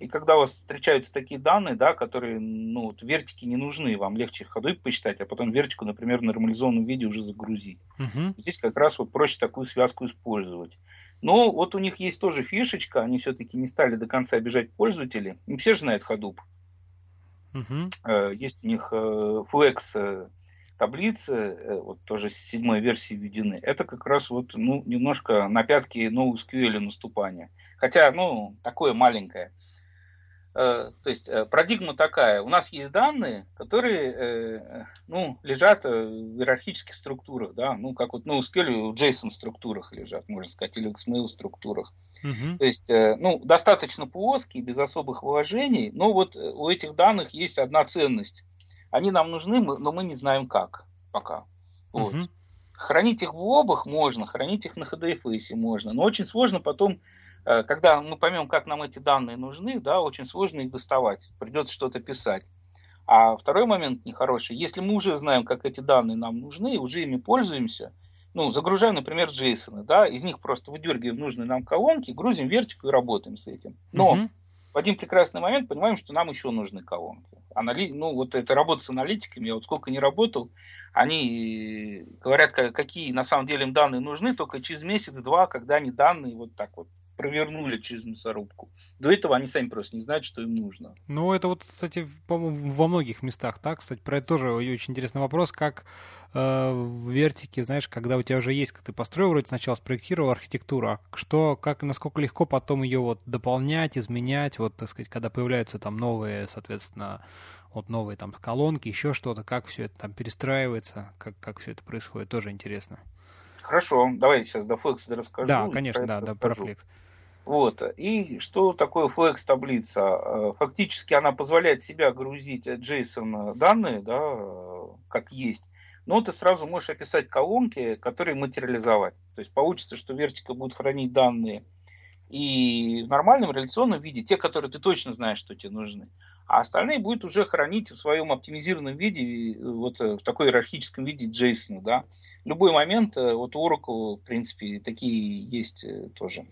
и когда у вас встречаются такие данные, да, которые, ну, вот вертики не нужны, вам легче Hadoop посчитать, а потом вертику, например, в нормализованном виде уже загрузить. Uh-huh. Здесь как раз вот проще такую связку использовать. Но вот у них есть тоже фишечка, они все-таки не стали до конца обижать пользователей. Не все же знают Hadoop. Uh-huh. Есть у них э, Flex э, таблицы, вот тоже с седьмой версии введены. Это как раз вот ну, немножко на пятки NoSQL наступания. Хотя, ну, такое маленькое. То есть парадигма такая. У нас есть данные, которые ну, лежат в иерархических структурах, да, ну, как вот ну, NoSQL в JSON структурах лежат, можно сказать, или в XML структурах. Uh-huh. То есть, ну, достаточно плоские, без особых вложений, но вот у этих данных есть одна ценность. Они нам нужны, но мы не знаем как пока. Вот. Uh-huh. Хранить их в лобах можно, хранить их на HDFS можно, но очень сложно потом Э, когда мы поймем, как нам эти данные нужны, да, очень сложно их доставать, придется что-то писать. А второй момент нехороший, если мы уже знаем, как эти данные нам нужны, уже ими пользуемся, ну, загружаем, например, JSON, да, из них просто выдергиваем нужные нам колонки, грузим вертику и работаем с этим. Но угу. в один прекрасный момент понимаем, что нам еще нужны колонки. Анали... Ну, вот это работа с аналитиками, я вот сколько не работал, они говорят, какие на самом деле им данные нужны, только через месяц-два, когда они данные вот так вот провернули через мясорубку. До этого они сами просто не знают, что им нужно. Ну, это вот, кстати, во многих местах так. Кстати, про это тоже очень интересный вопрос, как э, в вертике, знаешь, когда у тебя уже есть, как ты построил, вроде сначала спроектировал архитектуру, а что, как, насколько легко потом ее вот дополнять, изменять, вот, так сказать, когда появляются там новые, соответственно, вот новые там колонки, еще что-то, как все это там перестраивается, как, как все это происходит, тоже интересно. Хорошо, давай сейчас до Flex расскажу. Да, конечно, да, да, про Flex. Вот. И что такое Flex таблица? Э, фактически она позволяет себя грузить JSON данные, да, как есть. Но ты сразу можешь описать колонки, которые материализовать. То есть получится, что вертика будет хранить данные и в нормальном реляционном виде, те, которые ты точно знаешь, что тебе нужны. А остальные будет уже хранить в своем оптимизированном виде, вот э, в такой иерархическом виде JSON, да. Любой момент, э, вот у Oracle, в принципе, такие есть тоже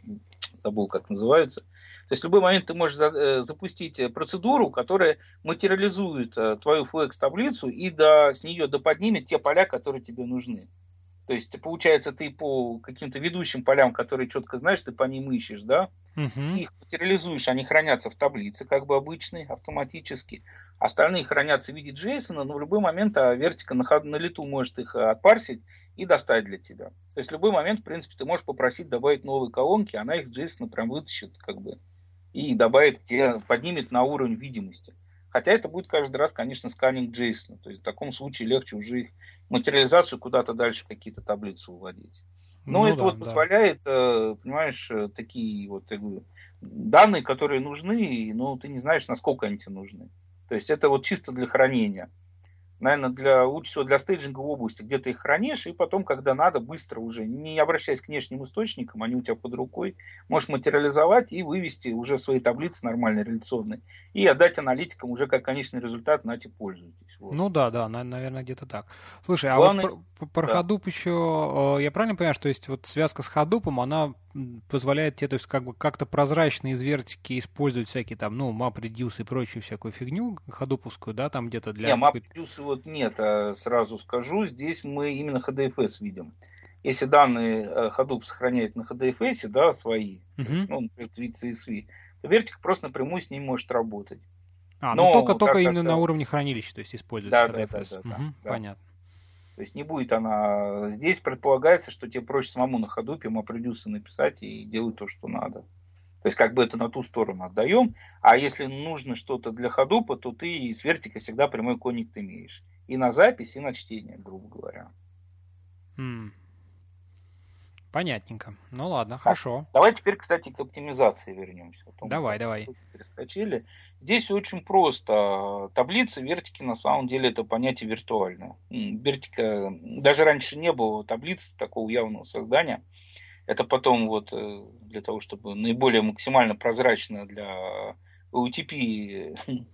забыл, как называются. То есть в любой момент ты можешь за, э, запустить э, процедуру, которая материализует э, твою FLEX-таблицу и до, с нее доподнимет те поля, которые тебе нужны. То есть, получается, ты по каким-то ведущим полям, которые четко знаешь, ты по ним ищешь, да, угу. их материализуешь, они хранятся в таблице, как бы обычной, автоматически. Остальные хранятся в виде JSON, но в любой момент а вертика на, на лету может их отпарсить и достать для тебя. То есть в любой момент, в принципе, ты можешь попросить добавить новые колонки, она их JSON прям вытащит, как бы, и добавит тебе, поднимет на уровень видимости. Хотя это будет каждый раз, конечно, сканинг JSON. То есть в таком случае легче уже их материализацию куда-то дальше какие-то таблицы уводить. Но ну, это да, вот да. позволяет, э, понимаешь, э, такие вот я говорю, данные, которые нужны, но ты не знаешь, насколько они тебе нужны. То есть это вот чисто для хранения наверное, для, лучше всего для стейджинговой области, где ты их хранишь, и потом, когда надо, быстро уже, не обращаясь к внешним источникам, они у тебя под рукой, можешь материализовать и вывести уже свои таблицы нормальные, реляционные, и отдать аналитикам уже как конечный результат, на нате пользуйтесь. Вот. Ну да, да, наверное, где-то так. Слушай, Главное... а вот про, про да. Hadoop еще, э, я правильно понимаю, что есть вот связка с Hadoop, она позволяет тебе, то есть как бы как-то прозрачно из вертики использовать всякие там, ну, MapReduce и прочую всякую фигню хадуповскую, да, там где-то для... Не, MapReduce вот нет, а сразу скажу, здесь мы именно HDFS видим. Если данные э, Hadoop сохраняет на HDFS, да, свои, uh-huh. ну, например, вид CSV, то вертик просто напрямую с ним может работать. А, ну, Но, только, только именно на уровне хранилища, то есть используется да, HDFS. Да, да, да, угу, да. Понятно. То есть не будет она... Здесь предполагается, что тебе проще самому на ходу MapReduce написать и делать то, что надо. То есть как бы это на ту сторону отдаем. А если нужно что-то для ходупа, то ты с вертика всегда прямой конник имеешь. И на запись, и на чтение, грубо говоря. Mm. Понятненько. Ну ладно, так, хорошо. Давай теперь, кстати, к оптимизации вернемся. Том, давай, давай. Перескочили. Здесь очень просто. Таблица вертики на самом деле это понятие виртуальное. Вертика, даже раньше не было таблиц такого явного создания. Это потом вот э, для того, чтобы наиболее максимально прозрачно для UTP [LAUGHS]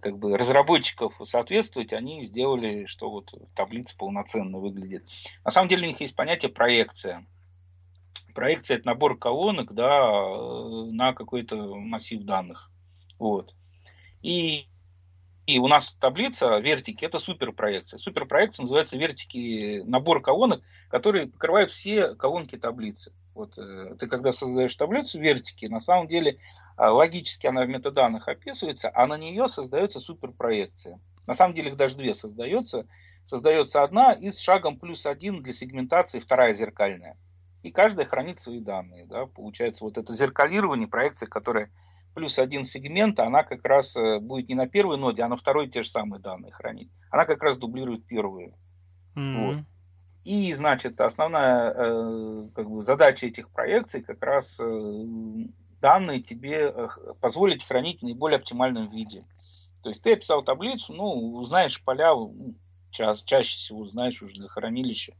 как бы разработчиков соответствовать, они сделали, что вот таблица полноценно выглядит. На самом деле у них есть понятие проекция. Проекция это набор колонок да, на какой-то массив данных. Вот. И, и у нас таблица вертики это суперпроекция. Суперпроекция называется вертики набор колонок, которые покрывают все колонки таблицы. Вот э, ты когда создаешь таблицу вертики, на самом деле логически она в метаданных описывается, а на нее создается суперпроекция. На самом деле их даже две создается. Создается одна и с шагом плюс один для сегментации, вторая зеркальная. И каждая хранит свои данные. Да? Получается вот это зеркалирование, проекция, которая плюс один сегмент, она как раз э, будет не на первой ноде, а на второй те же самые данные хранить. Она как раз дублирует первую. Mm-hmm. Вот. И, значит, основная э, как бы, задача этих проекций как раз э, данные тебе э, позволить хранить в наиболее оптимальном виде. То есть ты описал таблицу, ну, знаешь поля, ну, ча чаще всего знаешь уже для хранилища,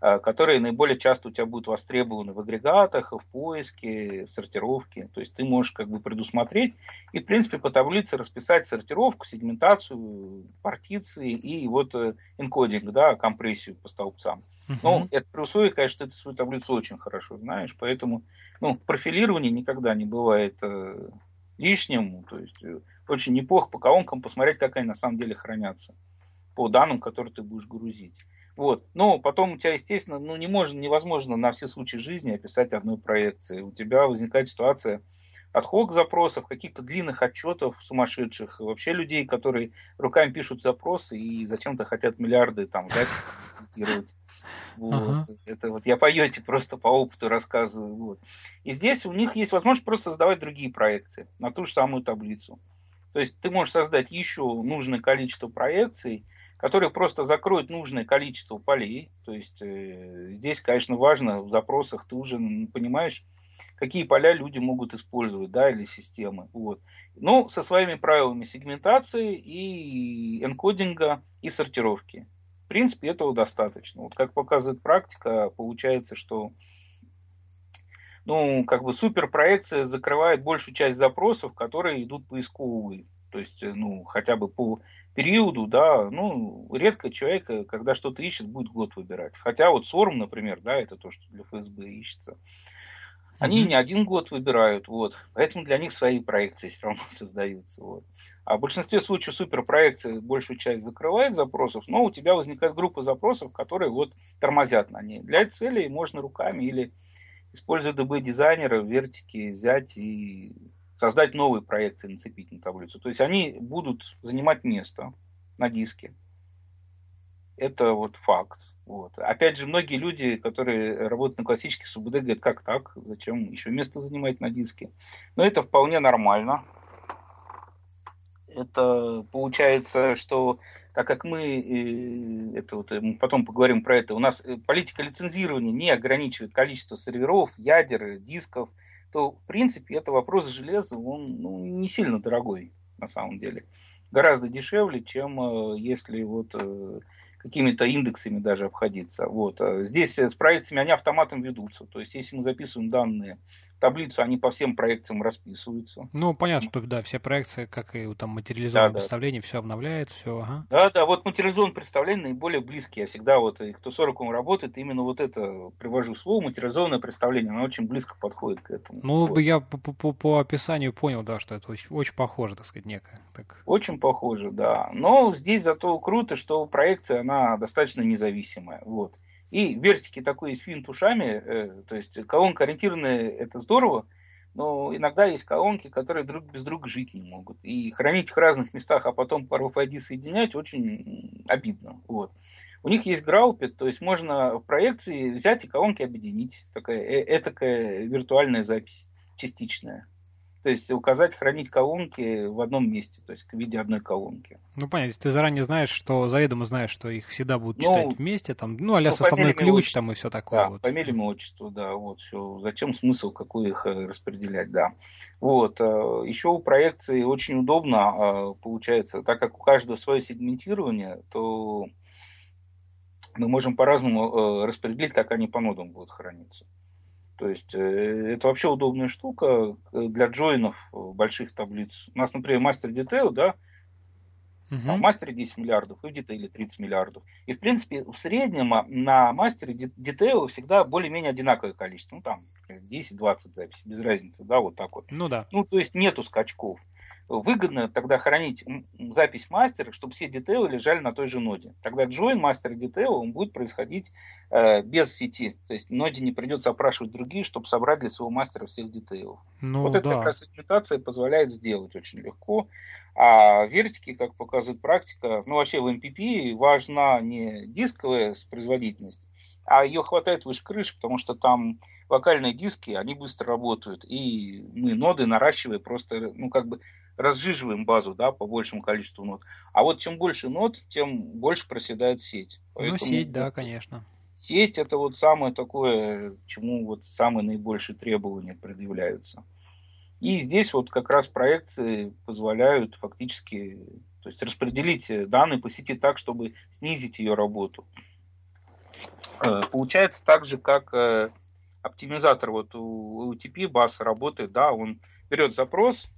э, которые наиболее часто у тебя будут востребованы в агрегатах, в поиске, в сортировке. То есть ты можешь как бы предусмотреть и, в принципе, по таблице расписать сортировку, сегментацию, партиции и вот э, энкодинг, да, компрессию по столбцам. Uh-huh. Ну, это при условии, конечно, что ты свою таблицу очень хорошо знаешь, поэтому ну, профилирование никогда не бывает э, лишним. То есть э, очень неплохо по колонкам посмотреть, как они на самом деле хранятся по данным, которые ты будешь грузить. Вот. Но потом у тебя, естественно, ну, не можно, невозможно на все случаи жизни описать одной проекции. У тебя возникает ситуация отхок запросов, каких-то длинных отчетов сумасшедших, вообще людей, которые руками пишут запросы и зачем-то хотят миллиарды там вот. Ага. Это вот я по йоте просто по опыту рассказываю. Вот. И здесь у них есть возможность просто создавать другие проекции на ту же самую таблицу. То есть ты можешь создать еще нужное количество проекций, которые просто закроют нужное количество полей. То есть э, здесь, конечно, важно в запросах ты уже понимаешь, какие поля люди могут использовать, да, или системы. Вот. Ну, со своими правилами сегментации и энкодинга и сортировки принципе, этого достаточно. Вот как показывает практика, получается, что ну, как бы суперпроекция закрывает большую часть запросов, которые идут поисковые. То есть, э, ну, хотя бы по периоду, да, ну, редко человек, э, когда что-то ищет, будет год выбирать. Хотя вот СОРМ, например, да, это то, что для ФСБ ищется. Они mm-hmm. не один год выбирают, вот. Поэтому для них свои проекции все равно [LAUGHS] создаются, вот. А в большинстве случаев суперпроекция большую часть закрывает запросов, но у тебя возникает группа запросов, которые вот тормозят на ней. Для этой цели можно руками или используя DB-дизайнера, вертики взять и создать новые проекции, нацепить на таблицу. То есть они будут занимать место на диске. Это вот факт. Вот. Опять же, многие люди, которые работают на классических СУБД, говорят, как так, зачем еще место занимать на диске. Но это вполне нормально это получается, что так как мы, э, это вот, мы потом поговорим про это, у нас э, политика лицензирования не ограничивает количество серверов, ядер, дисков, то, в принципе, это вопрос железа, он ну, не сильно дорогой на самом деле. Гораздо дешевле, чем э, если вот какими-то индексами даже обходиться. Вот. А здесь с проекциями они автоматом ведутся. То есть, если мы записываем данные таблицу, они по всем проекциям расписываются. Ну, понятно, что да, все проекции, как и там материализованное да, представление, да. все обновляется, все, ага. Да, да, вот материализованное представление наиболее близкие. Я всегда вот, и кто 40 работает, именно вот это привожу слово, материализованное представление, оно очень близко подходит к этому. Ну, вот. я по, по, по описанию понял, да, что это очень, очень похоже, так сказать, некое. Так. Очень похоже, да. Но здесь зато круто, что проекция, она достаточно независимая, вот. И вертики такой есть финт ушами, э, то есть колонка ориентированная, это здорово, но иногда есть колонки, которые друг без друга жить не могут. И хранить их в разных местах, а потом по RFID соединять очень обидно. Вот. У них есть граупит, то есть можно в проекции взять и колонки объединить. Такая э этакая виртуальная запись частичная. То есть указать хранить колонки в одном месте, то есть в виде одной колонки. Ну, понятно, ты заранее знаешь, что, заведомо знаешь, что их всегда будут ну, читать вместе, там, ну, а составной ключ там и все такое. Да, вот. фамилия, отчество, да, вот, все. Зачем смысл, какой их э, распределять, да. Вот, э, еще у проекции очень удобно э, получается, так как у каждого свое сегментирование, то мы можем по-разному распределить, как они по нодам будут храниться. То есть э, это вообще удобная штука для джойнов больших таблиц. У нас, например, мастер Detail, да, Угу. А в мастере 10 миллиардов и в детейле 30 миллиардов. И, в принципе, в среднем а, на мастере детейла всегда более-менее одинаковое количество. Ну, там 10-20 записей, без разницы, да, вот так вот. Ну, да. Ну, то есть нету скачков. Выгодно тогда хранить запись мастера, чтобы все детейлы лежали на той же ноде. Тогда join мастер детейла он будет происходить э, без сети. То есть ноде не придется опрашивать другие, чтобы собрать для своего мастера всех детейлов. Ну, вот да. это как раз имитация позволяет сделать очень легко. А вертики, как показывает практика, ну вообще в MPP важна не дисковая производительность, а ее хватает выше крыши, потому что там локальные диски, они быстро работают, и мы ноды наращивая просто, ну как бы разжиживаем базу, да, по большему количеству нод. А вот чем больше нод, тем больше проседает сеть. Ну, Поэтому, ну, сеть, да, конечно. Сеть это вот самое такое, чему вот самые наибольшие требования предъявляются. И здесь вот как раз проекции позволяют фактически то есть распределить данные по сети так, чтобы снизить ее работу. Э, получается так же, как э, оптимизатор вот у UTP бас работает, да, он берет запрос,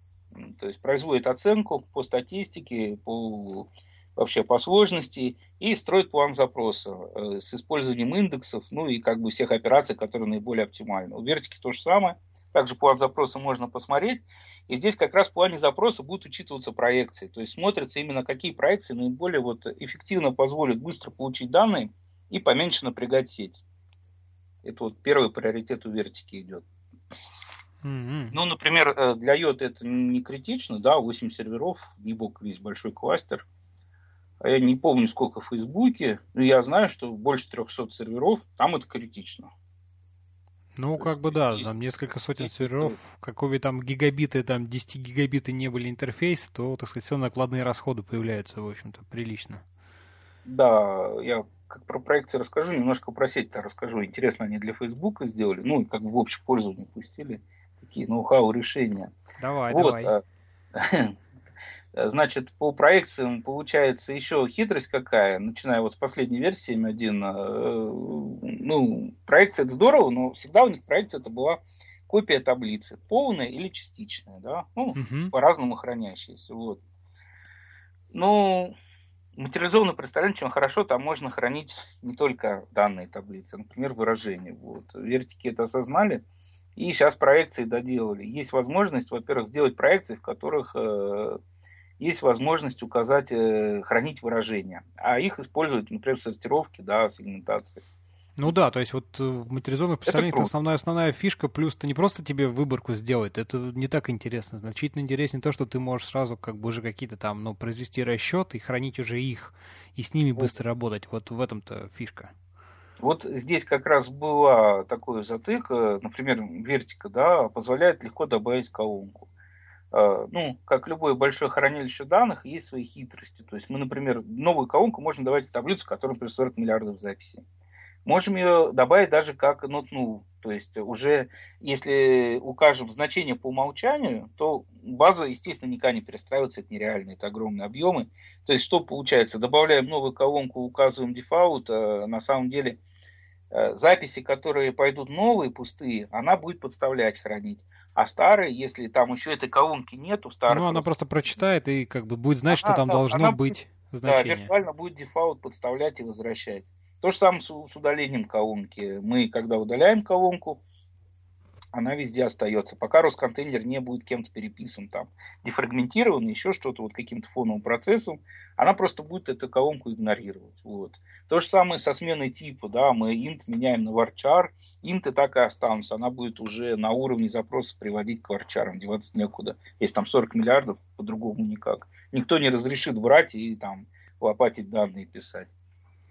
то есть производит оценку по статистике, по вообще по сложности и строит план запроса э, с использованием индексов, ну и как бы всех операций, которые наиболее оптимальны. У Вертики то же самое. Также план запроса можно посмотреть. И здесь как раз в плане запроса будут учитываться проекции. То есть смотрятся именно какие проекции наиболее вот эффективно позволят быстро получить данные и поменьше напрягать сеть. Это вот первый приоритет у вертики идет. Mm-hmm. Ну, например, э, для йод это не критично, да, 8 серверов, не бог весь большой кластер. А я не помню, сколько в Фейсбуке, но я знаю, что больше 300 серверов, там это критично. Ну, как бы да, там несколько сотен серверов, каковы там гигабиты, там 10 гигабиты не были интерфейс, то, так сказать, все накладные расходы появляются, в общем-то, прилично. Да, я как про проекты расскажу, немножко про сеть-то расскажу. Интересно, они для Фейсбука сделали, ну, и как бы в общее пользование пустили такие ноу-хау решения. Давай, вот, давай. А, [LAUGHS] Значит, по проекциям получается еще хитрость какая, начиная вот с последней версии M1. Э, ну, проекция это здорово, но всегда у них проекция это была копия таблицы, полная или частичная, да, ну, угу. по-разному хранящаяся, вот. Ну, материализованное представление очень хорошо, там можно хранить не только данные таблицы, например, выражения, вот. Вертики это осознали, и сейчас проекции доделали. Есть возможность, во-первых, делать проекции, в которых э, есть возможность указать, э, хранить выражения, а их используют, например, в сортировке, да, в сегментации. Ну да, то есть вот э, в материализованных представлениях это основная, основная фишка, плюс это не просто тебе выборку сделать, это не так интересно. Значительно интереснее то, что ты можешь сразу как бы уже какие-то там, ну, произвести расчеты и хранить уже их, и с ними вот. быстро работать. Вот в этом-то фишка. Вот здесь как раз была такой затык, э, например, вертика, да, позволяет легко добавить колонку. Э, ну, как любое большое хранилище данных, есть свои хитрости. То есть мы, например, новую колонку можем давать в таблицу, которая например, 40 миллиардов записей. Можем ее добавить даже как null. То есть уже если укажем значение по умолчанию, то база, естественно, никогда не перестраивается, это нереально, это огромные объемы. То есть что получается? Добавляем новую колонку, указываем дефаут, а на самом деле э, записи, которые пойдут новые, пустые, она будет подставлять, хранить. А старый, если там еще этой колонки нету, старый. Ну, она просто прочитает и как бы будет знать, она, что там да, должно быть будет, значение. Да, виртуально будет дефаут подставлять и возвращать. То же самое с, с удалением колонки. Мы, когда удаляем колонку, она везде остается. Пока Росконтейнер не будет кем-то переписан, там, дефрагментирован, еще что-то, вот каким-то фоновым процессом, она просто будет эту колонку игнорировать. Вот. То же самое со сменой типа, да, мы int меняем на varchar, инты так и останутся, она будет уже на уровне запроса приводить к варчарам, деваться некуда. Если там 40 миллиардов, по-другому никак. Никто не разрешит брать и там лопатить данные писать.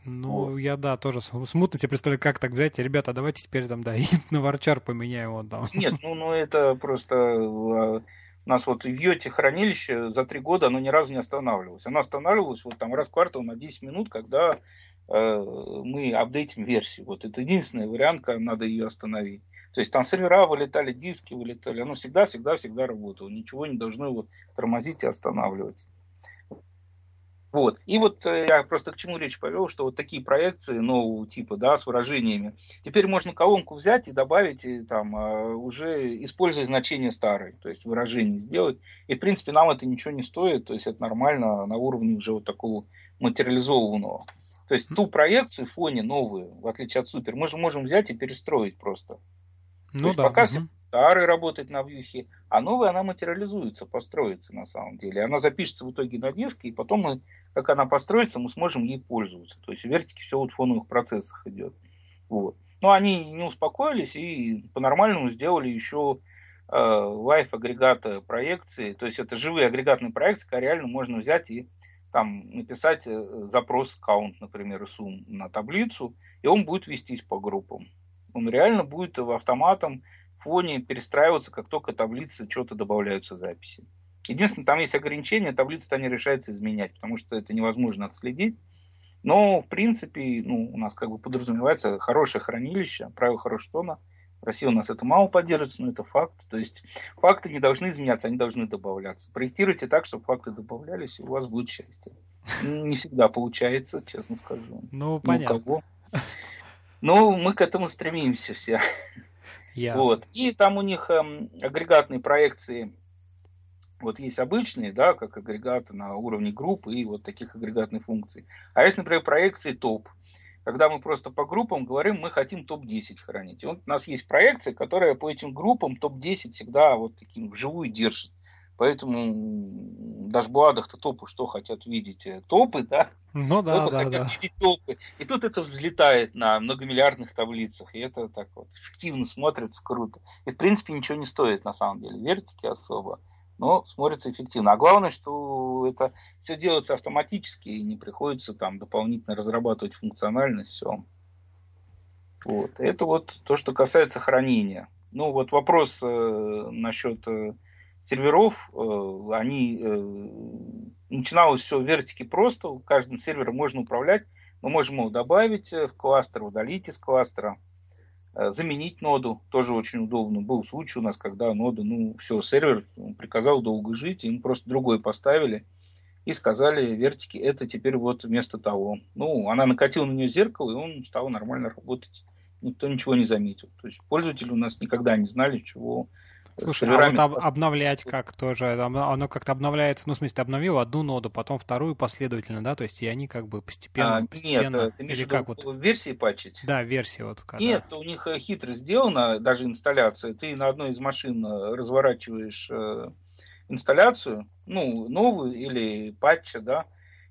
Ну, вот. я, да, тоже смутно себе представляю, как так взять. Ребята, давайте теперь там, да, [LAUGHS] на варчар поменяем вот там. Нет, ну, ну это просто... А, у нас вот в Йоте хранилище за три года оно ни разу не останавливалось. Оно останавливалось вот там раз в квартал на 10 минут, когда э, мы апдейтим версию. Вот это единственный вариант, когда надо ее остановить. То есть там сервера вылетали, диски вылетали. Оно всегда, всегда, всегда работало. Ничего не должно его тормозить и останавливать. Вот. И вот э, я просто к чему речь повел, что вот такие проекции нового типа, да, с выражениями. Теперь можно колонку взять и добавить, и там э, уже используя значение старой, то есть выражение сделать. И, в принципе, нам это ничего не стоит, то есть это нормально на уровне уже вот такого материализованного. То есть ту проекцию в фоне новую, в отличие от супер, мы же можем взять и перестроить просто. Ну, То есть да. пока угу. старый работает на вьюхе, а новая она материализуется, построится на самом деле. Она запишется в итоге на диске, и потом мы, как она построится, мы сможем ей пользоваться. То есть в вертике все вот в фоновых процессах идет. Вот. Но они не успокоились и по-нормальному сделали еще э, live агрегата проекции. То есть это живые агрегатные проекции, которые реально можно взять и там написать э, запрос count, например, сум на таблицу, и он будет вестись по группам. Он реально будет в автоматом фоне перестраиваться, как только таблицы что-то добавляются записи. Единственное, там есть ограничения, таблицы-то не решается изменять, потому что это невозможно отследить. Но, в принципе, ну, у нас как бы подразумевается хорошее хранилище, правило хорошего тона – в России у нас это мало поддерживается, но это факт. То есть факты не должны изменяться, они должны добавляться. Проектируйте так, чтобы факты добавлялись, и у вас будет счастье. Не всегда получается, честно скажу. Ну, понятно. Ну, мы к этому стремимся все. Ясно. Вот. И там у них эм, агрегатные проекции, вот есть обычные, да, как агрегаты на уровне группы и вот таких агрегатных функций. А есть, например, проекции топ когда мы просто по группам говорим, мы хотим топ-10 хранить. И вот у нас есть проекция, которая по этим группам топ-10 всегда вот таким вживую держит. Поэтому в дашбладах-то топы что хотят видеть? Э, топы, да? Ну да, топы да, хотят да. видеть топы. И тут это взлетает на многомиллиардных таблицах. И это так вот эффективно смотрится, круто. И в принципе ничего не стоит на самом деле. Вертики особо но смотрится эффективно. А главное, что это все делается автоматически и не приходится там дополнительно разрабатывать функциональность, все. Вот. Это вот то, что касается хранения. Ну вот вопрос э, насчет э, серверов, э, они э, начиналось все в вертике просто, каждым сервером можно управлять, мы можем его добавить э, в кластер, удалить из кластера, заменить ноду, тоже очень удобно. Был случай у нас, когда нода, ну, все, сервер приказал долго жить, им просто другой поставили и сказали вертики, это теперь вот вместо того. Ну, она накатила на нее зеркало, и он стал нормально работать. Никто ничего не заметил. То есть пользователи у нас никогда не знали, чего Слушай, а вот об, обновлять как тоже? Оно как-то обновляется, ну, в смысле, ты обновил одну ноду, потом вторую последовательно, да? То есть и они как бы постепенно, а, постепенно... Нет, ты или как вот? версии патчить? Да, версии вот. Когда... Нет, у них э, хитро сделано, даже инсталляция. Ты на одной из машин э, разворачиваешь э, инсталляцию, ну, новую или патча, да,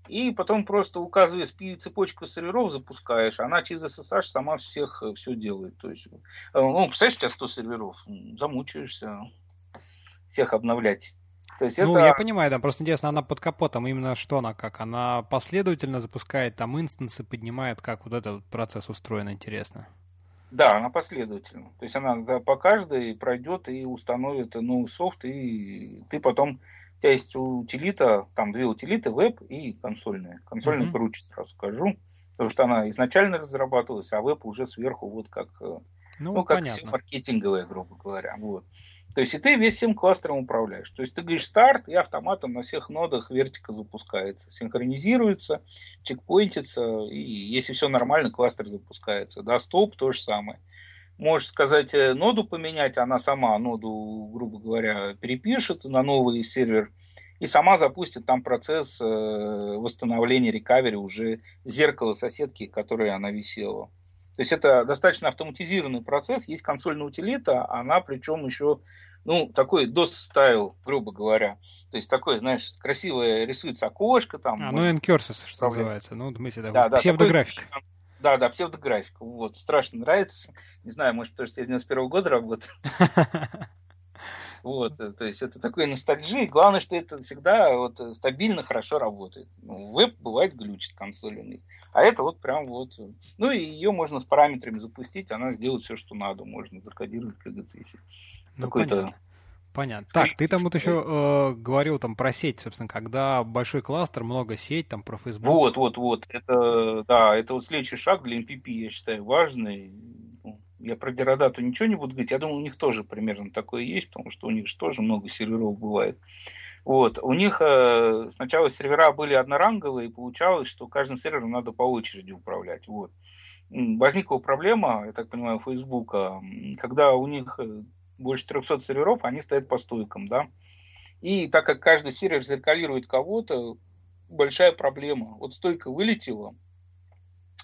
и потом просто указывая цепочку серверов запускаешь, она через SSH сама всех э, все делает. То есть, э, ну, представляешь, у тебя 100 серверов, замучаешься всех обновлять. То есть ну, это... я понимаю, да, просто интересно, она под капотом именно что она как? Она последовательно запускает там инстансы, поднимает, как вот этот процесс устроен, интересно. Да, она последовательно. То есть она за, по каждой пройдет и установит новый софт, и ты потом тебя есть утилита, там две утилиты, веб и консольная. Консольная mm-hmm. круче, сразу скажу. Потому что она изначально разрабатывалась, а веб уже сверху вот как, э, ну, ну как понятно. все маркетинговая, грубо говоря. Вот. То есть и ты весь всем кластером управляешь. То есть ты говоришь старт, и автоматом на всех нодах вертика запускается, синхронизируется, чекпоинтится, и если все нормально, кластер запускается. Да, стоп, то же самое можешь сказать э, ноду поменять, она сама ноду, грубо говоря, перепишет на новый сервер и сама запустит там процесс э, восстановления рекавери уже зеркала соседки, которой она висела. То есть это достаточно автоматизированный процесс, есть консольная утилита, она причем еще ну, такой DOS стайл, грубо говоря. То есть такое, знаешь, красивое рисуется окошко там. А, ну, Encursus, что называется. Ну, в смысле, да, да, псевдографик. Такой, да, да, псевдографика. Вот, страшно нравится. Не знаю, может, потому что я с 91 года работаю. Вот, э, то есть это такой ностальжи. Главное, что это всегда вот стабильно, хорошо работает. Ну, веб бывает глючит консольный. А это вот прям вот. Ну и ее можно с параметрами запустить, она сделает все, что надо. Можно закодировать как CSS. Ну, Какой-то Понятно. Так, ты там вот еще э, говорил там про сеть, собственно, когда большой кластер, много сеть, там про Facebook. Вот, вот, вот. Это, да, это вот следующий шаг для MPP, я считаю, важный. Ну, я про Деродату ничего не буду говорить. Я думаю, у них тоже примерно такое есть, потому что у них же тоже много серверов бывает. Вот. У них э, сначала сервера были одноранговые, и получалось, что каждым сервером надо по очереди управлять. Вот. Возникла проблема, я так понимаю, у Фейсбука, когда у них э, больше 300 серверов, они стоят по стойкам, да. И так как каждый сервер зеркалирует кого-то, большая проблема. Вот стойка вылетела,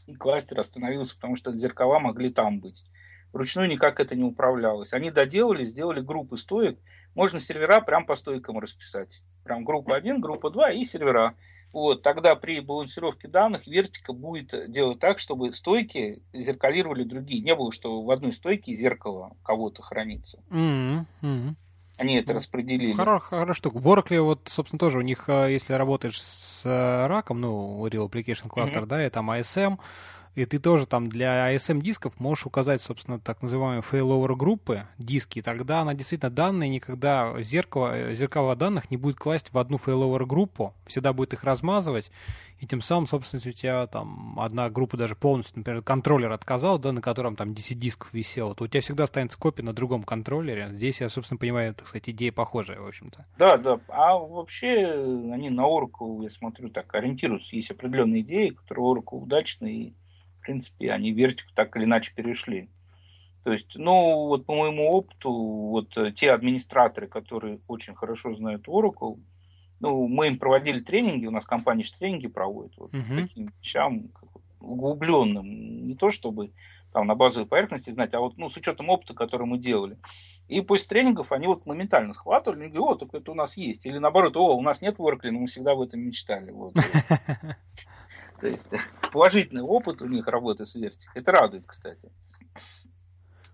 и кластер остановился, потому что зеркала могли там быть. Вручную никак это не управлялось. Они доделали, сделали группы стоек. Можно сервера прям по стойкам расписать. Прям группа 1, группа 2 и сервера. Вот, тогда при балансировке данных вертика будет делать так, чтобы стойки зеркалировали другие. Не было, что в одной стойке зеркало кого-то хранится. Mm-hmm. Они это распределили. Хорошая, хорошая штука. В Oracle вот, собственно, тоже у них, э, если работаешь с э, раком, ну, Real Application Cluster, mm-hmm. да, и там ASM, и ты тоже там для ASM дисков можешь указать, собственно, так называемые failover группы, диски, и тогда она действительно данные никогда, зеркало, зеркало данных не будет класть в одну failover группу, всегда будет их размазывать, и тем самым, собственно, у тебя там одна группа даже полностью, например, контроллер отказал, да, на котором там 10 дисков висело, то у тебя всегда останется копия на другом контроллере. Здесь я, собственно, понимаю, так сказать, идея похожая, в общем-то. Да, да. А вообще они на Oracle, я смотрю, так ориентируются. Есть определенные идеи, которые Oracle удачные, и принципе, они вертику так или иначе перешли. То есть, ну, вот по моему опыту, вот э, те администраторы, которые очень хорошо знают Oracle, ну, мы им проводили тренинги, у нас компания тренинги проводит вот, uh-huh. таким вещам углубленным. Не то чтобы там на базовой поверхности знать, а вот ну, с учетом опыта, который мы делали. И после тренингов они вот моментально схватывали, и говорят, о, так это у нас есть. Или наоборот, о, у нас нет Oracle, но мы всегда об этом мечтали. Вот. [LAUGHS] То есть [LAUGHS] положительный опыт у них работы с Vertic. Это радует, кстати.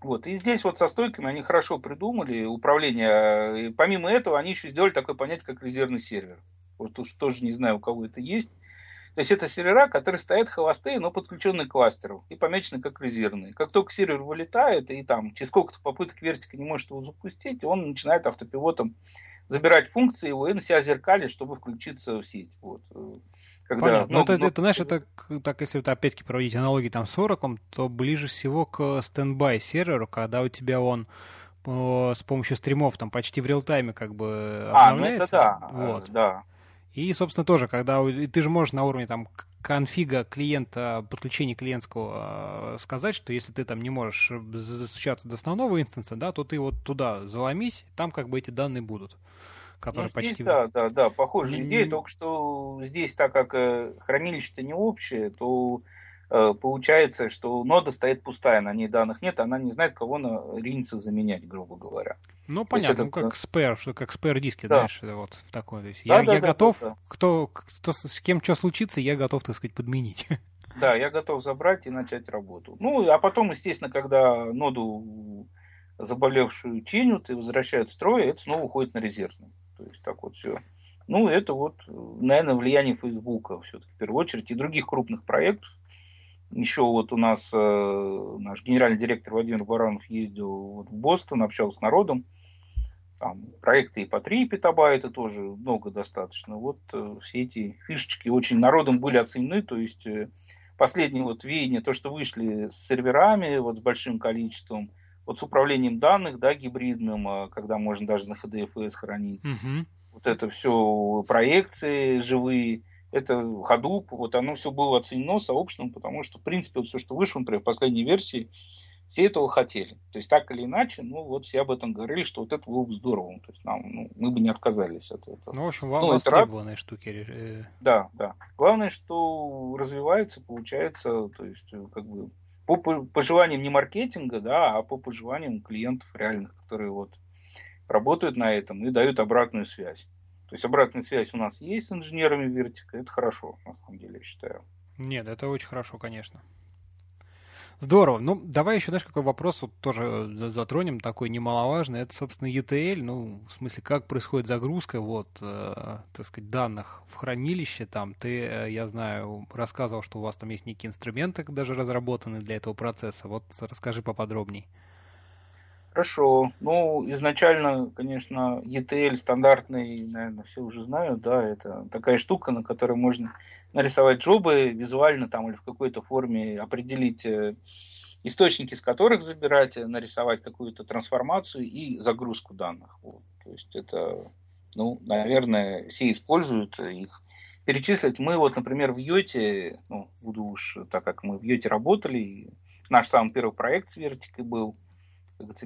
Вот. И здесь вот со стойками они хорошо придумали управление. И помимо этого, они еще сделали такое понятие, как резервный сервер. Вот уж тоже не знаю, у кого это есть. То есть это сервера, которые стоят холостые, но подключенные к кластеру и помечены как резервные. Как только сервер вылетает, и там через сколько-то попыток вертика не может его запустить, он начинает автопилотом забирать функции его и на себя зеркалить, чтобы включиться в сеть. Вот. Когда, Понятно. Ну, это, но... это, знаешь, это так, если вот опять-таки проводить аналогии там с Oracle, то ближе всего к standby серверу, когда у тебя он с помощью стримов там почти в real-time е как бы обновляется. А, ну это да. Вот. да. И, собственно, тоже, когда ты же можешь на уровне там конфига клиента, подключения клиентского сказать, что если ты там не можешь застучаться до основного instance а, да, то ты вот туда заломись, там как бы эти данные будут который ну, здесь, почти... Да, да, да, похожая не... идея, только что здесь, так как э, хранилище-то не общее, то э, получается, что нода стоит пустая, на ней данных нет, она не знает, кого она ринется заменять, грубо говоря. Ну, понятно, ну, как спэр, что как спэр диски, да. знаешь, вот в такой. То есть да, я, да, я да, готов, да, да. Кто, кто, с кем что случится, я готов, так сказать, подменить. [LAUGHS] Да, я готов забрать и начать работу. Ну, а потом, естественно, когда ноду заболевшую чинят и возвращают в строй, это снова уходит на резервный. То есть так вот все. Ну, это вот, наверное, влияние Фейсбука все-таки в первую очередь и других крупных проектов. Еще вот у нас э, наш генеральный директор Владимир Баранов ездил вот в Бостон, общался с народом. Там проекты и по 3 петабайта тоже много достаточно. Вот э, все эти фишечки очень народом были оценены. То есть э, последнее вот веяние, то, что вышли с серверами, вот с большим количеством – вот с управлением данных, да, гибридным, а, когда можно даже на HDFS хранить. Угу. Вот это все проекции живые, это Hadoop, вот оно все было оценено сообществом, потому что, в принципе, вот все, что вышло, например, в последней версии, все этого хотели. То есть так или иначе, ну вот все об этом говорили, что вот это было бы здорово. То есть нам, ну, мы бы не отказались от этого. Ну, в общем, ну, востребованные штуки. Э. Да, да. Главное, что развивается, получается, то есть как бы по пожеланиям не маркетинга, да, а по пожеланиям клиентов реальных, которые вот работают на этом и дают обратную связь. То есть обратная связь у нас есть с инженерами Вертика, это хорошо, на самом деле, я считаю. Нет, это очень хорошо, конечно. Здорово. Ну, давай еще, знаешь, какой вопрос вот тоже э, затронем, такой немаловажный. Это, собственно, ETL, ну, в смысле, как происходит загрузка, вот, э, так сказать, данных в хранилище там. Ты, э, я знаю, рассказывал, что у вас там есть некие инструменты даже разработаны для этого процесса. Вот расскажи поподробней. Хорошо. Ну, изначально, конечно, ETL стандартный, наверное, все уже знают, да, это такая штука, на которой можно нарисовать джобы визуально там или в какой-то форме определить э, источники, с которых забирать, нарисовать какую-то трансформацию и загрузку данных. Вот. То есть это ну, наверное, все используют их. Перечислить мы вот, например, в Йоте, ну, буду уж, так как мы в Йоте работали, наш самый первый проект с вертикой был,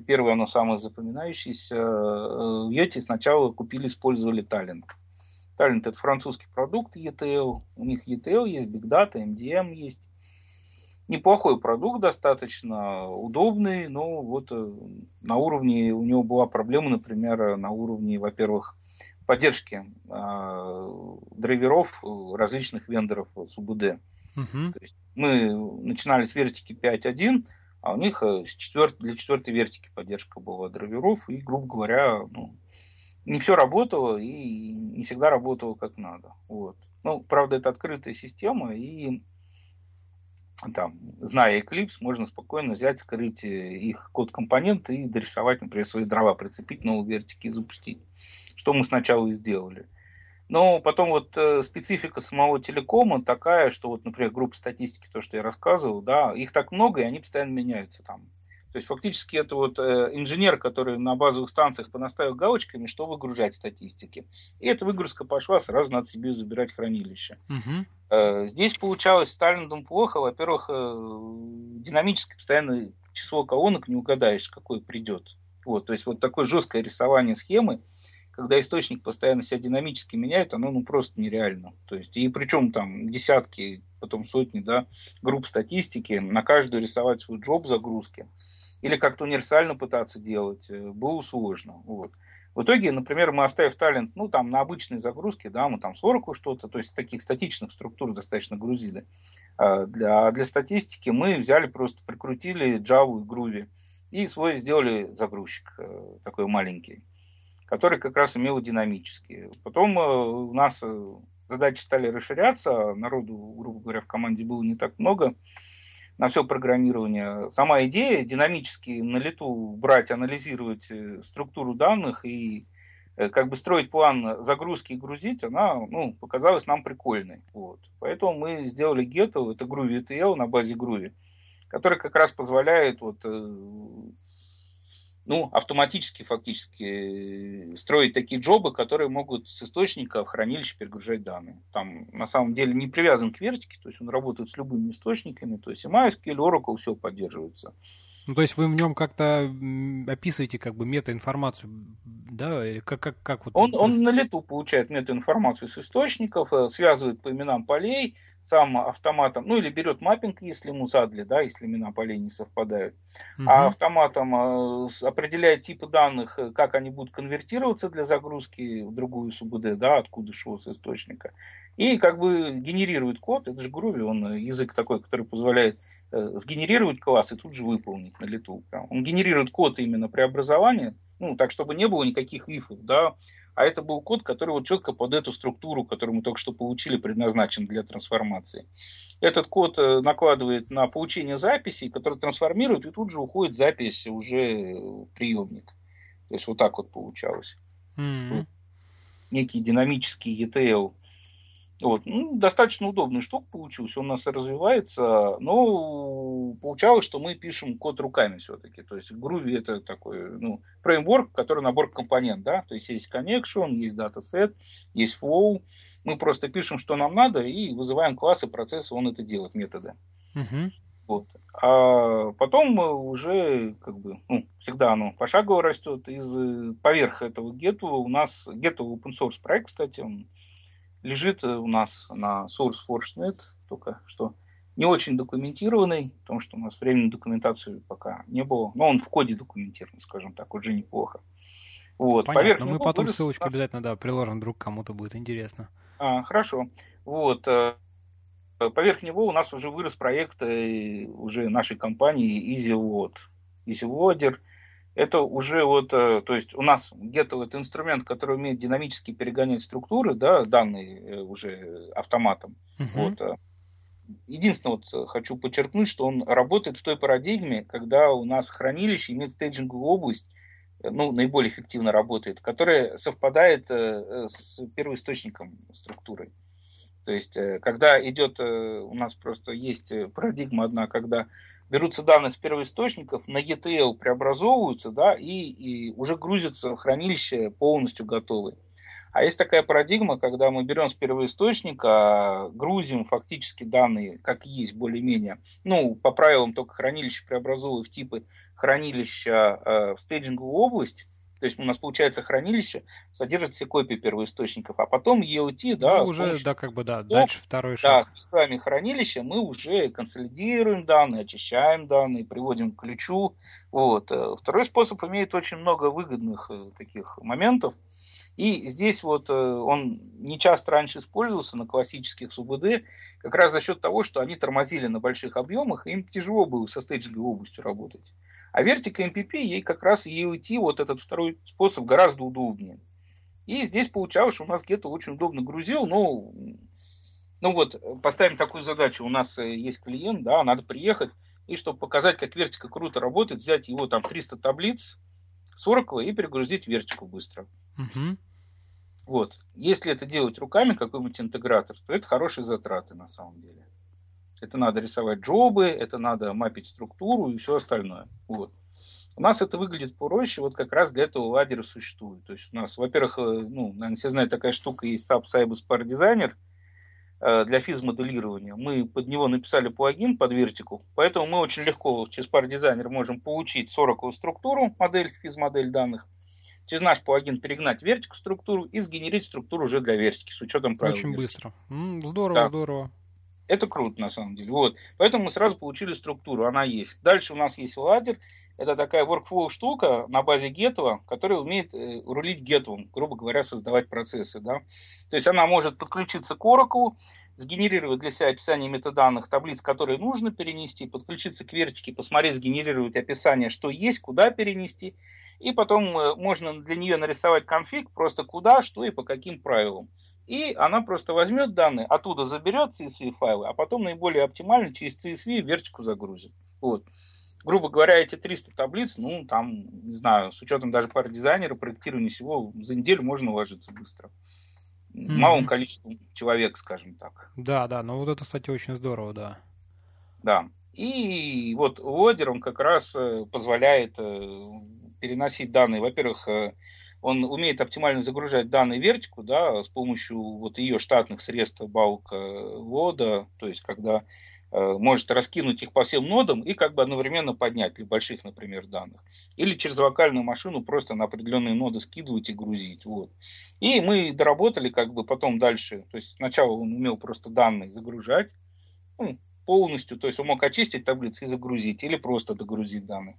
первый, оно самое запоминающееся. Э, в Йоте сначала купили, использовали Talent. Talent это французский продукт ETL. У них ETL есть, Big Data, MDM есть. Неплохой продукт, достаточно удобный, но вот э, на уровне, у него была проблема, например, на уровне, во-первых, поддержки э, драйверов различных вендоров с УБД. Uh-huh. То есть мы начинали с вертики 5.1, а у них э, четвер... для четвертой вертики поддержка была драйверов, и, грубо говоря, ну, не все работало и не всегда работало как надо. Вот. Ну, правда, это открытая система, и там, зная Eclipse, можно спокойно взять, скрыть э, их код компонент и дорисовать, например, свои дрова, прицепить новые вертики и запустить. Что мы сначала и сделали. Но потом вот э, специфика самого телекома такая, что вот, например, группа статистики, то, что я рассказывал, да, их так много, и они постоянно меняются там. То есть фактически это вот э, инженер, который на базовых станциях понаставил галочками, что выгружать статистики. И эта выгрузка пошла, сразу надо себе забирать хранилище. Угу. Э, здесь получалось с Таллиндом плохо. Во-первых, э, динамически постоянно число колонок не угадаешь, какой придет. Вот, то есть вот такое жесткое рисование схемы, когда источник постоянно себя динамически меняет, оно ну просто нереально. То есть, и причем там десятки, потом сотни, да, групп статистики, на каждую рисовать свой джоб загрузки, или как-то универсально пытаться делать, э, было сложно. Вот. В итоге, например, мы оставив талент, ну, там, на обычной загрузке, да, мы там с Oracle что-то, то есть таких статичных структур достаточно грузили. А для, для статистики мы взяли, просто прикрутили Java и Groovy и свой сделали загрузчик э, такой маленький который как раз имел динамические. Потом э, у нас э, задачи стали расширяться, народу, грубо говоря, в команде было не так много на все программирование. Сама идея динамически на лету брать, анализировать э, структуру данных и как бы строить план загрузки и грузить, она ну, показалась нам прикольной. Вот. Поэтому мы сделали Ghetto, это Groovy ETL на базе Groovy, который как раз позволяет вот, ну, автоматически фактически строить такие джобы, которые могут с источника в хранилище перегружать данные. Там на самом деле не привязан к вертике, то есть он работает с любыми источниками, то есть и MySQL, Oracle, все поддерживается. Ну, то есть вы в нем как-то описываете как бы метаинформацию, да? Как, как, как вот... Он, он на лету получает метаинформацию с источников, э, связывает по именам полей, сам автоматом, ну или берет маппинг, если ему задали, да, если имена полей не совпадают, угу. а автоматом э, определяет типы данных, э, как они будут конвертироваться для загрузки в другую СУБД, да, откуда шло с источника, и как бы генерирует код, это же Groovy, он э, язык такой, который позволяет э, сгенерировать класс и тут же выполнить на лету. Он генерирует код именно преобразования, ну, так, чтобы не было никаких ифов, да, а это был код, который вот четко под эту структуру, которую мы только что получили, предназначен для трансформации. Этот код э, накладывает на получение записи, который трансформирует, и тут же уходит запись уже в приемник. То есть вот так вот получалось. Mm-hmm. Некий динамический ETL вот. Ну, достаточно удобная штука получилась, он у нас развивается, но получалось, что мы пишем код руками все-таки. То есть Groovy это такой ну, фреймворк, который набор компонент, да, то есть есть connection, есть dataset, есть flow. Мы просто пишем, что нам надо, и вызываем классы процесса, он это делает, методы. Uh-huh. Вот. А потом уже, как бы, ну, всегда оно пошагово растет. Из поверх этого гетто у нас гетто open source проект, кстати, он лежит у нас на SourceForge.net, только что не очень документированный, потому что у нас времени документацию пока не было. Но он в коде документирован, скажем так, уже неплохо. Вот. Понятно, Поверх мы потом ссылочку нас... обязательно да, приложим, вдруг кому-то будет интересно. А, хорошо. Вот. Э, поверх него у нас уже вырос проект э, уже нашей компании EasyLoad. EasyLoader – это уже вот, э, то есть у нас где-то вот инструмент, который умеет динамически перегонять структуры, да, данные э, уже автоматом. Uh-huh. Вот. Э. Единственное, вот хочу подчеркнуть, что он работает в той парадигме, когда у нас хранилище имеет стейджинговую область, ну, наиболее эффективно работает, которая совпадает с первоисточником структуры. То есть, когда идет, у нас просто есть парадигма одна, когда берутся данные с первоисточников, на ETL преобразовываются, да, и, и уже грузятся в хранилище полностью готовые. А есть такая парадигма, когда мы берем с первоисточника, грузим фактически данные, как есть, более-менее, ну, по правилам только хранилище преобразовывая в типы хранилища э, в стейджинговую область, то есть у нас получается хранилище, содержит все копии первоисточников, а потом EOT, да, ну, уже, помощью, да, как бы, да, дальше второй шаг. Да, с вами хранилища мы уже консолидируем данные, очищаем данные, приводим к ключу. Вот. Э, второй способ имеет очень много выгодных э, таких моментов. И здесь вот он не часто раньше использовался на классических СУБД, как раз за счет того, что они тормозили на больших объемах, и им тяжело было со стейджинговой областью работать. А Vertica MPP ей как раз и уйти вот этот второй способ гораздо удобнее. И здесь получалось, что у нас где-то очень удобно грузил, но ну вот, поставим такую задачу, у нас э, есть клиент, да, надо приехать, и чтобы показать, как вертика круто работает, взять его там 300 таблиц с Oracle и перегрузить вертику быстро. Угу. Вот. Если это делать руками, какой-нибудь интегратор, то это хорошие затраты на самом деле. Это надо рисовать джобы, это надо мапить структуру и все остальное. Вот. У нас это выглядит проще, вот как раз для этого ладеры существует. То есть у нас, во-первых, э, ну, наверное, все знают, такая штука есть SAP Cybus Par Designer э, для физмоделирования. Мы под него написали плагин под вертику, поэтому мы очень легко через Par Designer можем получить 40 структуру, модель, физмодель данных, через наш плагин перегнать вертику структуру и сгенерить структуру уже для вертики с учетом правил. Очень вертики. быстро. Здорово, да. здорово. Это круто, на самом деле. Вот. Поэтому мы сразу получили структуру, она есть. Дальше у нас есть ладер. Это такая workflow штука на базе Гетова, которая умеет э, рулить Гетовым, грубо говоря, создавать процессы. Да? То есть она может подключиться к Oracle, сгенерировать для себя описание метаданных таблиц, которые нужно перенести, подключиться к вертике, посмотреть, сгенерировать описание, что есть, куда перенести. И потом э, можно для нее нарисовать конфиг, просто куда, что и по каким правилам и она просто возьмет данные, оттуда заберет CSV файлы, а потом наиболее оптимально через CSV вертику загрузит. Вот. Грубо говоря, эти 300 таблиц, ну, там, не знаю, с учетом даже пары дизайнера, проектирования всего, за неделю можно уложиться быстро. Mm-hmm. Малым количеством человек, скажем так. Да, да, ну вот это, кстати, очень здорово, да. Да. И вот лодер, он как раз э, позволяет э, переносить данные, во-первых, э, он умеет оптимально загружать данные вертику, да, с помощью вот ее штатных средств балка вода, то есть когда э, может раскинуть их по всем нодам и как бы одновременно поднять для больших, например, данных. Или через локальную машину просто на определенные ноды скидывать и грузить. Вот. И мы доработали как бы потом дальше. То есть сначала он умел просто данные загружать ну, полностью, то есть он мог очистить таблицы и загрузить, или просто догрузить данные.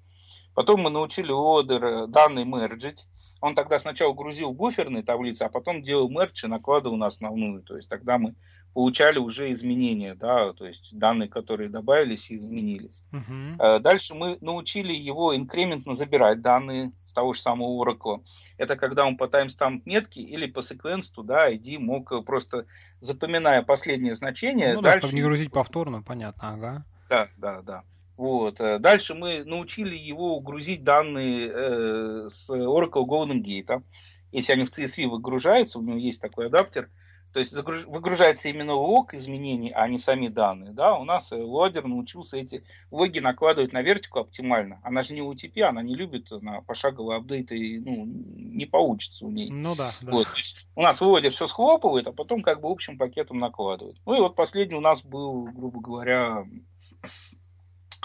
Потом мы научили Одер э, данные мерджить. Он тогда сначала грузил буферные таблицы, а потом делал мерч и накладывал на основную. То есть тогда мы получали уже изменения, да, то есть данные, которые добавились и изменились. Uh-huh. Дальше мы научили его инкрементно забирать данные с того же самого Oracle. Это когда он по таймстамп метки или по секвенсту, да, ID мог просто запоминая последнее значение. Ну дальше... да, чтобы не грузить повторно, понятно, ага. Да, да, да. Вот. Э, дальше мы научили его грузить данные э, с Oracle Golden Gate. Если они в CSV выгружаются, у него есть такой адаптер, то есть выгружается именно лог изменений, а не сами данные. Да? У нас лодер научился эти логи накладывать на вертику оптимально. Она же не UTP, она не любит на пошаговые апдейты, ну, не получится у ней. Ну да. да. Вот, у нас лодер все схлопывает, а потом как бы общим пакетом накладывает. Ну и вот последний у нас был, грубо говоря,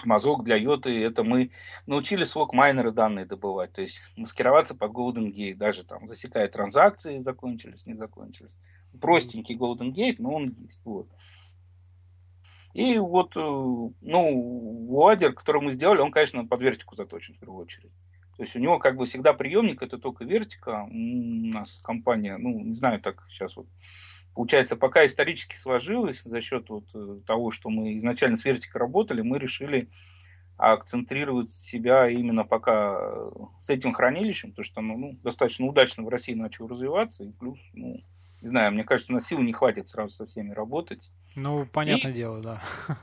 мазок для йоты, это мы научились лог майнеры данные добывать, то есть маскироваться под Golden Gate, даже там засекая транзакции, закончились, не закончились. Простенький Golden Gate, но он есть. Вот. И вот, э, ну, ладер, который мы сделали, он, конечно, под вертику заточен в первую очередь. То есть у него как бы всегда приемник, это только вертика. У нас компания, ну, не знаю, так сейчас вот Получается, пока исторически сложилось за счет вот э, того, что мы изначально с Вертикой работали, мы решили акцентрировать себя именно пока э, с этим хранилищем, потому что оно ну, достаточно удачно в России начало развиваться, и плюс, ну, не знаю, мне кажется, на сил не хватит сразу со всеми работать. Ну, понятное и дело, да. [LAUGHS]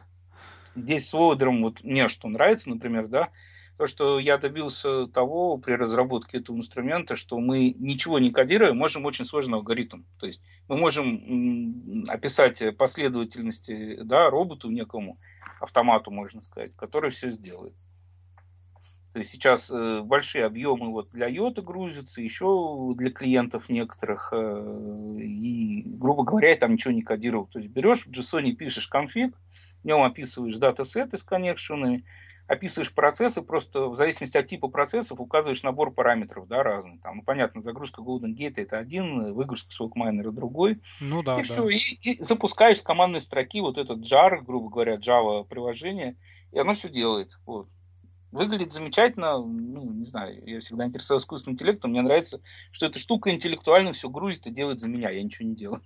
Здесь с Водером вот мне что нравится, например, да, то, что я добился того при разработке этого инструмента, что мы ничего не кодируя, можем очень сложный алгоритм. То есть мы можем описать последовательности да, роботу некому, автомату, можно сказать, который все сделает. То есть сейчас э, большие объемы вот для йота грузятся, еще для клиентов некоторых. Э, и, грубо говоря, я там ничего не кодировал. То есть берешь в JSON, пишешь конфиг, в нем описываешь датасеты с коннекшенами, описываешь процессы, просто в зависимости от типа процессов указываешь набор параметров, да, разный. Там, ну, понятно, загрузка Golden Gate это один, выгрузка SockMiner другой. Ну да, и да. все, и, и запускаешь с командной строки вот этот jar, грубо говоря, Java приложение, и оно все делает. Вот. Выглядит замечательно, ну, не знаю, я всегда интересовался искусственным интеллектом, мне нравится, что эта штука интеллектуально все грузит и делает за меня, я ничего не делаю.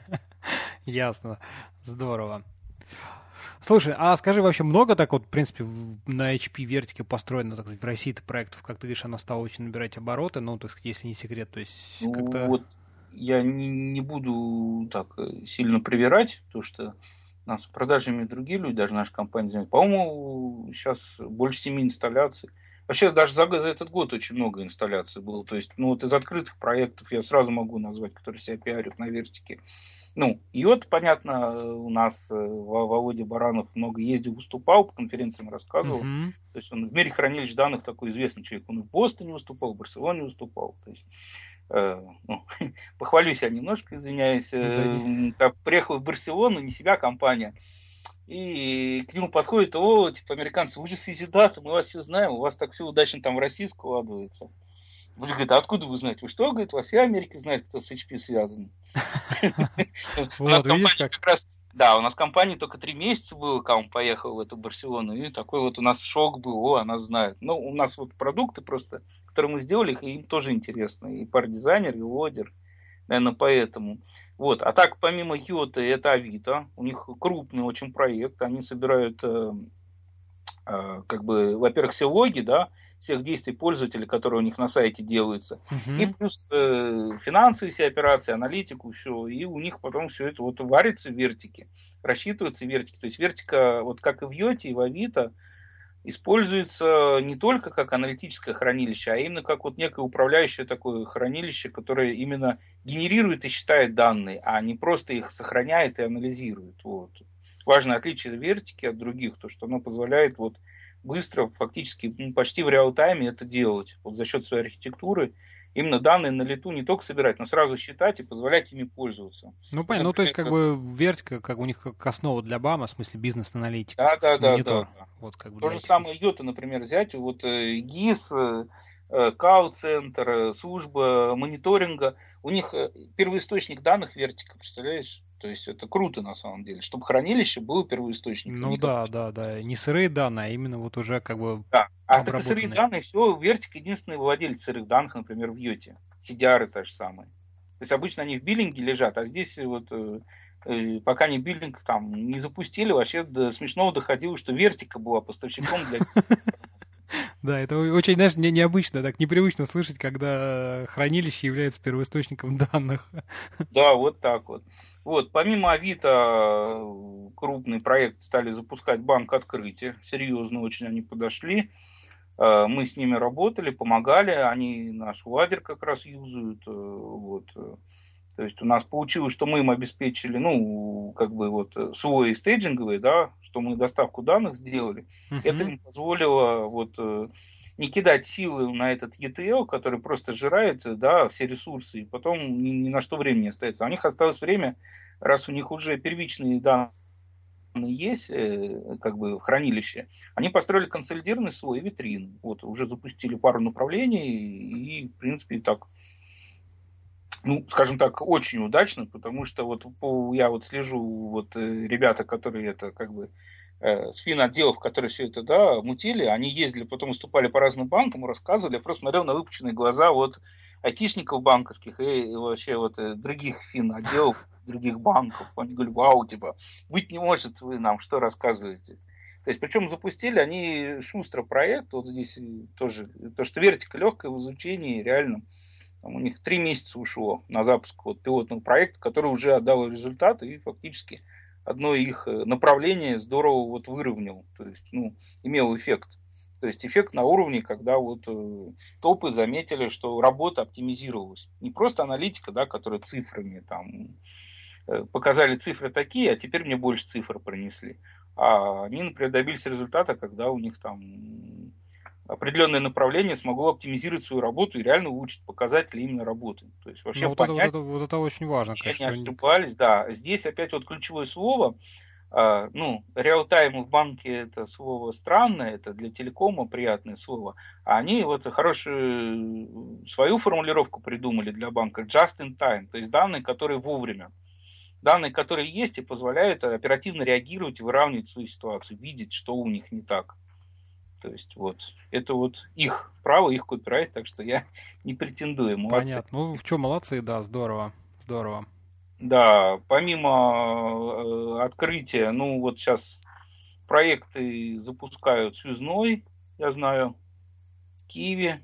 [LAUGHS] Ясно, здорово. Слушай, а скажи, вообще много так вот, в принципе, на HP вертике построено так сказать, в России-то проектов, как ты видишь, она стала очень набирать обороты, ну, так сказать, если не секрет, то есть ну, как-то... Вот я не, не буду так э, сильно привирать, потому что нас продажами другие люди, даже наша компания. По-моему, сейчас больше семи инсталляций. Вообще даже за, за этот год очень много инсталляций было. То есть, ну вот из открытых проектов я сразу могу назвать, которые себя пиарят на вертике. Ну, Йод, понятно, у нас э, Володя Баранов много ездил, выступал, по конференциям рассказывал. Uh-huh. То есть он в мире хранилищ данных такой известный человек. Он в Бостоне выступал, в Барселоне выступал. То есть Э, ну, [LAUGHS] похвалюсь я немножко, извиняюсь, э, да. приехал в Барселону, не себя, а компания, и к нему подходит, о, типа, американцы, вы же Сизидат, мы вас все знаем, у вас так все удачно там в России складывается. Вы говорит, а откуда вы знаете? Вы что, говорит, вас и Америка знает, кто с HP связан. [LAUGHS] Вот, видишь как? Да, у нас компании только три месяца было, когда он поехал в эту Барселону, и такой вот у нас шок был, о, она знает. Ну, у нас вот продукты просто которые мы сделали, их им тоже интересно. И пар-дизайнер, и лодер. Наверное, поэтому. Вот. А так, помимо Йоты, это Авито. У них крупный очень проект. Они собирают, э, э, как бы, во-первых, все логи, да, всех действий пользователей, которые у них на сайте делаются. Uh-huh. И плюс э, финансовые все операции, аналитику, все. И у них потом все это вот варится в вертике, рассчитывается в вертике. То есть вертика, вот как и в Йоте, и в Авито, используется не только как аналитическое хранилище, а именно как вот некое управляющее такое хранилище, которое именно генерирует и считает данные, а не просто их сохраняет и анализирует. Вот. Важное отличие вертики от других, то что оно позволяет вот быстро, фактически ну, почти в реал-тайме это делать вот за счет своей архитектуры именно данные на лету не только собирать, но сразу считать и позволять ими пользоваться. Ну, понятно. Ну, то есть, как бы вертика, как у них как основа для БАМа, в смысле бизнес-аналитики. Да, да, да, да. Вот, как бы То же самое Йота, например, взять, вот э, ГИС, э, э, КАУ-центр, служба мониторинга, у них первоисточник данных вертика, представляешь? То есть это круто на самом деле, чтобы хранилище было первоисточником. Ну да, да, да. Не сырые данные, а именно вот уже как бы Да, а так сырые данные, все, Вертик единственный владелец сырых данных, например, в Йоте. CDR та же самая. То есть обычно они в биллинге лежат, а здесь вот э, э, пока не биллинг там не запустили, вообще до смешного доходило, что Вертика была поставщиком для [LAUGHS] Да, это очень, знаешь, не, необычно, так непривычно слышать, когда хранилище является первоисточником данных. Да, вот так вот. Вот, помимо Авито, крупный проект стали запускать банк открытия. Серьезно очень они подошли. Э, мы с ними работали, помогали. Они наш ладер как раз юзают. Э, вот. То есть у нас получилось, что мы им обеспечили, ну, как бы вот свой стейджинговый, да, что мы доставку данных сделали. Uh-huh. Это им позволило вот э, не кидать силы на этот ETL, который просто сжирает да, все ресурсы, и потом ни, ни на что времени остается. А у них осталось время, раз у них уже первичные данные есть, э, как бы в хранилище, они построили консолидированный слой витрин. Вот, уже запустили пару направлений, и, в принципе, так, ну, скажем так, очень удачно, потому что вот по, я вот слежу, вот э, ребята, которые это как бы э, с фин-отделов, которые все это, да, мутили, они ездили, потом выступали по разным банкам, рассказывали, я просто смотрел на выпученные глаза вот айтишников банковских и вообще вот э, других фин-отделов, других банков. Они говорят, вау, типа, быть не может, вы нам что рассказываете. То есть, причем запустили они шустро проект, вот здесь тоже, то, что вертика легкое в изучении, реально, там у них три месяца ушло на запуск вот пилотного проекта, который уже отдал результаты и фактически одно их э, направление здорово вот выровнял, то есть, ну, имел эффект. То есть эффект на уровне, когда вот э, топы заметили, что работа оптимизировалась. Не просто аналитика, да, которая цифрами там э, показали цифры такие, а теперь мне больше цифр принесли. А они, например, добились результата, когда у них там определенное направление, смогу оптимизировать свою работу и реально улучшить показатели именно работы. То есть вообще ну, вот, понять, это, вот, это, вот это очень важно, конечно. Не ошибались, да. Здесь опять вот ключевое слово, а, ну, реал-тайм в банке это слово странное, это для телекома приятное слово, а они вот хорошую свою формулировку придумали для банка, just in time, то есть данные, которые вовремя. Данные, которые есть и позволяют оперативно реагировать и выравнивать свою ситуацию, видеть, что у них не так. То есть вот это вот их право, их копирайт, так что я [LAUGHS] не претендую. Молодцы. Понятно. Ну, в чем молодцы, да, здорово, здорово. Да, помимо э, открытия, ну вот сейчас проекты запускают связной, я знаю, в Киеве.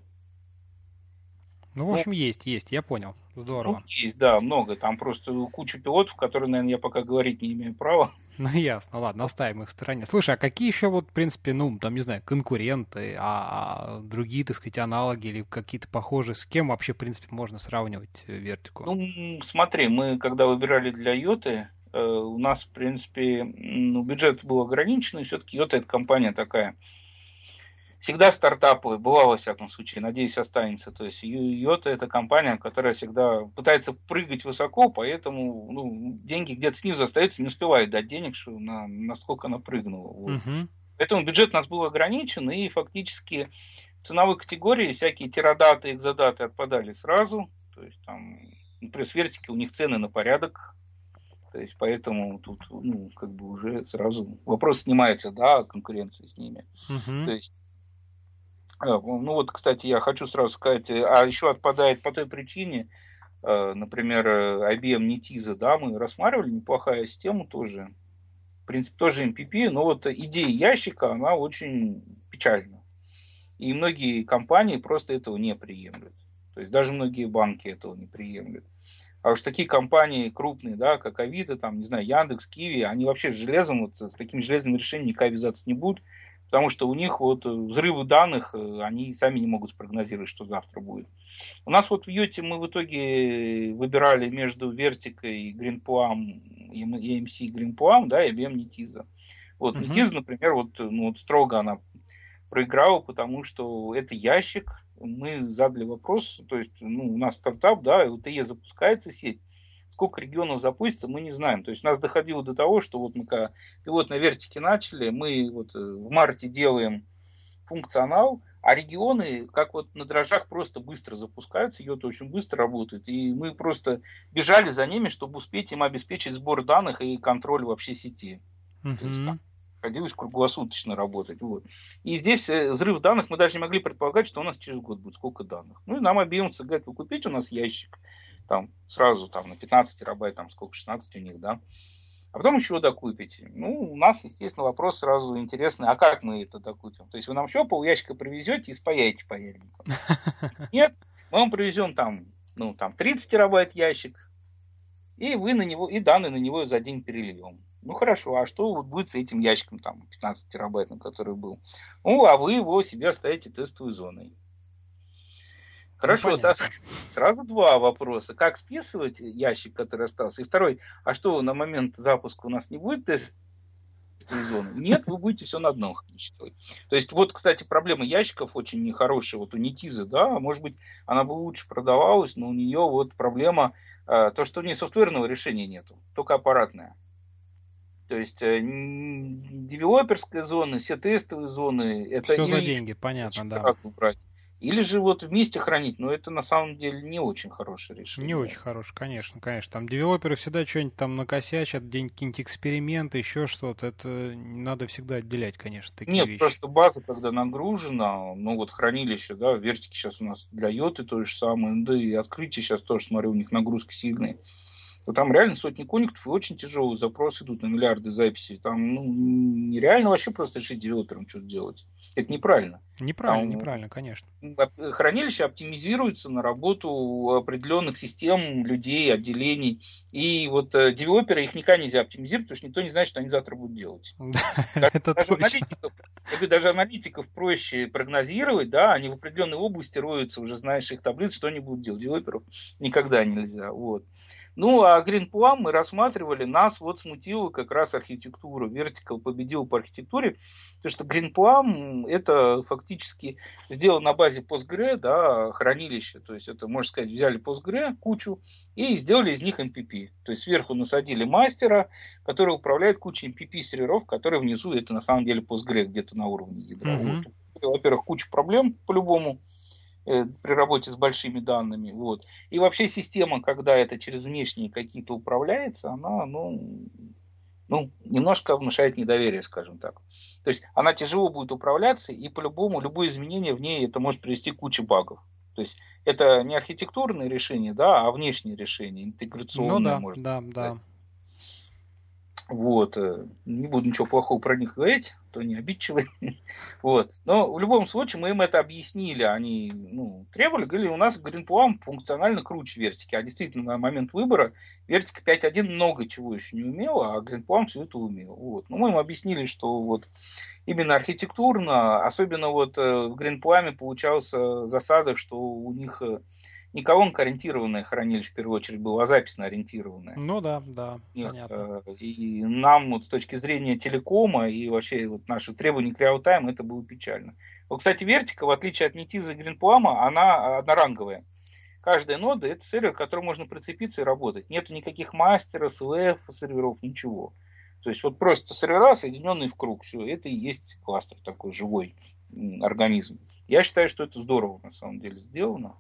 Ну, в общем, ну, есть, есть, я понял. Здорово. Ну, есть, да, много. Там просто куча пилотов, которые, наверное, я пока говорить не имею права. [LAUGHS] Ну, ясно, ладно, оставим их в стороне. Слушай, а какие еще вот, в принципе, ну, там, не знаю, конкуренты, а, а другие, так сказать, аналоги или какие-то похожие, с кем вообще, в принципе, можно сравнивать э, вертику? Ну, смотри, мы, когда выбирали для Йоты, э, у нас, в принципе, ну, бюджет был ограниченный, все-таки Йота это компания такая, всегда стартапы, была во всяком случае, надеюсь, останется. То есть Йота это компания, которая всегда пытается прыгать высоко, поэтому ну, деньги где-то снизу остаются, не успевает дать денег, что на, насколько она прыгнула. Вот. Угу. Поэтому бюджет у нас был ограничен, и фактически в ценовой категории всякие тирадаты, экзодаты отпадали сразу. То есть там, например, с вертики у них цены на порядок то есть поэтому тут ну, как бы уже сразу вопрос снимается, да, конкуренции с ними. Uh-huh. То есть ну вот, кстати, я хочу сразу сказать, э, а еще отпадает по той причине, э, например, IBM Netiza, да, мы рассматривали, неплохая система тоже, в принципе, тоже MPP, но вот идея ящика, она очень печальна. И многие компании просто этого не приемлют. То есть даже многие банки этого не приемлют. А уж такие компании крупные, да, как Авито, там, не знаю, Яндекс, Киви, они вообще с железом, вот с такими железными решениями никак вязаться не будут, потому что у них вот э, взрывы данных, э, они сами не могут спрогнозировать, что завтра будет. У нас вот в Йоте мы в итоге выбирали между Вертикой, Greenplum, EMC Greenplum, да, и IBM Netiza. Вот uh-huh. Netiza, например, вот, ну, вот строго она проиграла, потому что это ящик, мы задали вопрос, то есть ну, у нас стартап, да, и УТЕ запускается сеть, сколько регионов запустится, мы не знаем. То есть нас доходило до того, что вот мы когда пилот на вертике начали, мы вот э, в марте делаем функционал, а регионы, как вот на дрожжах, просто быстро запускаются, йота очень быстро работает. И мы просто бежали за ними, чтобы успеть им обеспечить сбор данных и контроль вообще сети. Uh-huh. То есть, там, приходилось круглосуточно работать. Вот. И здесь э, взрыв данных, мы даже не могли предполагать, что у нас через год будет сколько данных. Ну и нам объемцы говорят, вы купите у нас ящик, там сразу там на 15 терабайт, там сколько, 16 у них, да. А потом еще докупите. Ну, у нас, естественно, вопрос сразу интересный, а как мы это докупим? То есть вы нам еще пол ящика привезете и спаяете паяльником? [LAUGHS] Нет, мы вам привезем там, ну, там 30 терабайт ящик, и вы на него, и данные на него за день перельем. Ну хорошо, а что вот будет с этим ящиком там 15 терабайтным, который был? Ну, а вы его себе оставите тестовой зоной. Хорошо, ну, так, сразу два вопроса. Как списывать ящик, который остался? И второй, а что на момент запуска у нас не будет тест зоны? Нет, вы будете все на одном считать. То есть вот, кстати, проблема ящиков очень нехорошая. Вот у Нетизы, да, может быть, она бы лучше продавалась, но у нее вот проблема, э, то, что у нее софтверного решения нету, только аппаратное. То есть э, девелоперская зона, все тестовые зоны, это все за деньги, понятно, да. Брать. Или же вот вместе хранить, но это на самом деле не очень хорошее решение. Не очень хорошее, конечно, конечно. Там девелоперы всегда что-нибудь там накосячат, какие-нибудь эксперименты, еще что-то. Это надо всегда отделять, конечно, такие Нет, вещи. просто база, когда нагружена, ну вот хранилище, да, вертики сейчас у нас для йоты то же самое, да и открытие сейчас тоже, смотрю, у них нагрузки сильные. То там реально сотни коннектов и очень тяжелые запросы идут на миллиарды записей. Там ну, нереально вообще просто решить девелоперам что-то делать. Это неправильно. Неправильно, Там, неправильно, конечно. Хранилище оптимизируется на работу определенных систем, людей, отделений. И вот э, девелоперы их никак нельзя оптимизировать, потому что никто не знает, что они завтра будут делать. [LAUGHS] Это даже, аналитиков, даже аналитиков проще прогнозировать, да, они в определенной области роются, уже знаешь их таблиц, что они будут делать. Девелоперов никогда нельзя. Вот. Ну, а Greenplum мы рассматривали, нас вот смутила как раз архитектура. Vertica победил по архитектуре, потому что Greenplum это фактически сделано на базе Postgre, да, хранилище. То есть это, можно сказать, взяли Postgre кучу и сделали из них MPP. То есть сверху насадили мастера, который управляет кучей MPP серверов, которые внизу это на самом деле Postgre где-то на уровне ядра. Mm-hmm. Вот. Во-первых, куча проблем по-любому при работе с большими данными. Вот. И вообще система, когда это через внешние какие-то управляется, она ну, ну, немножко внушает недоверие, скажем так. То есть она тяжело будет управляться, и по-любому любое изменение в ней это может привести к куче багов. То есть это не архитектурное решение, да, а внешнее решение, интеграционное. Ну да, может да, да. Вот. Э, не буду ничего плохого про них говорить, то не обидчивый. [LAUGHS] вот. Но в любом случае мы им это объяснили. Они ну, требовали, говорили, у нас Greenplum функционально круче вертики. А действительно, на момент выбора вертика 5.1 много чего еще не умела, а Greenplum все это умел. Вот. Но мы им объяснили, что вот именно архитектурно, особенно вот э, в Greenplum получался засада, что у них э, не колонка-ориентированное хранилище, в первую очередь, было, а записно-ориентированное. Ну да, да, Нет, понятно. Э, и нам вот с точки зрения телекома и вообще вот наши требования к реал-тайм это было печально. Вот, кстати, Вертика, в отличие от Метиза и Гринплама, она одноранговая. Каждая нода это сервер, к которому можно прицепиться и работать. Нету никаких мастеров, СВФ, серверов, ничего. То есть вот просто сервера, соединенные в круг. Все, это и есть кластер такой живой организм. Я считаю, что это здорово на самом деле сделано.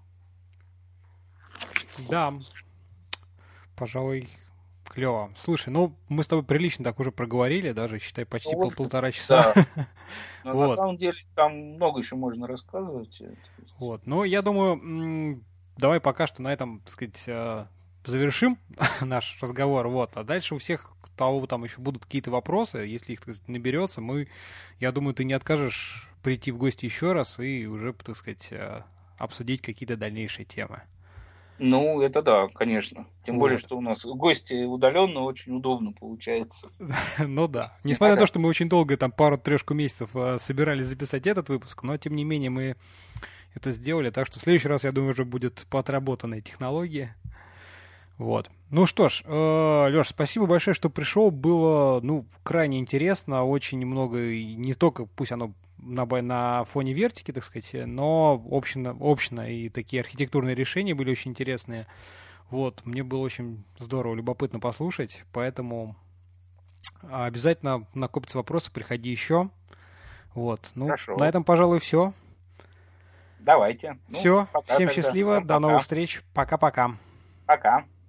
Да, пожалуй, клево. Слушай, ну мы с тобой прилично так уже проговорили, даже считай почти ну, полтора часа. [LAUGHS] Да. вот. На самом деле там много еще можно рассказывать. Вот, ну я думаю, давай пока что на этом, так сказать, э, завершим [LAUGHS] наш разговор, вот, а дальше у всех, того там еще будут какие-то вопросы, если их, так сказать, наберется, мы, я думаю, ты не откажешь прийти в гости еще раз и уже, так сказать, э, обсудить какие-то дальнейшие темы. Ну, это да, конечно. Тем вот. более, что у нас гости удаленно очень удобно получается. [LAUGHS] ну да. Несмотря на то, что мы очень долго, там пару-трешку месяцев э, собирались записать этот выпуск, но тем не менее мы это сделали. Так что в следующий раз, я думаю, уже будет по отработанной технологии. Вот. Ну что ж, э, Леш, спасибо большое, что пришел. Было, ну, крайне интересно, очень много, не только, пусть оно на, на фоне вертики, так сказать, но общно, общно и такие архитектурные решения были очень интересные. Вот, мне было очень здорово, любопытно послушать, поэтому обязательно накопятся вопросы, приходи еще. Вот, ну, Хорошо. на этом, пожалуй, все. Давайте. Все, ну, всем тогда. счастливо, пока. до новых встреч, пока-пока. Пока. -пока. пока.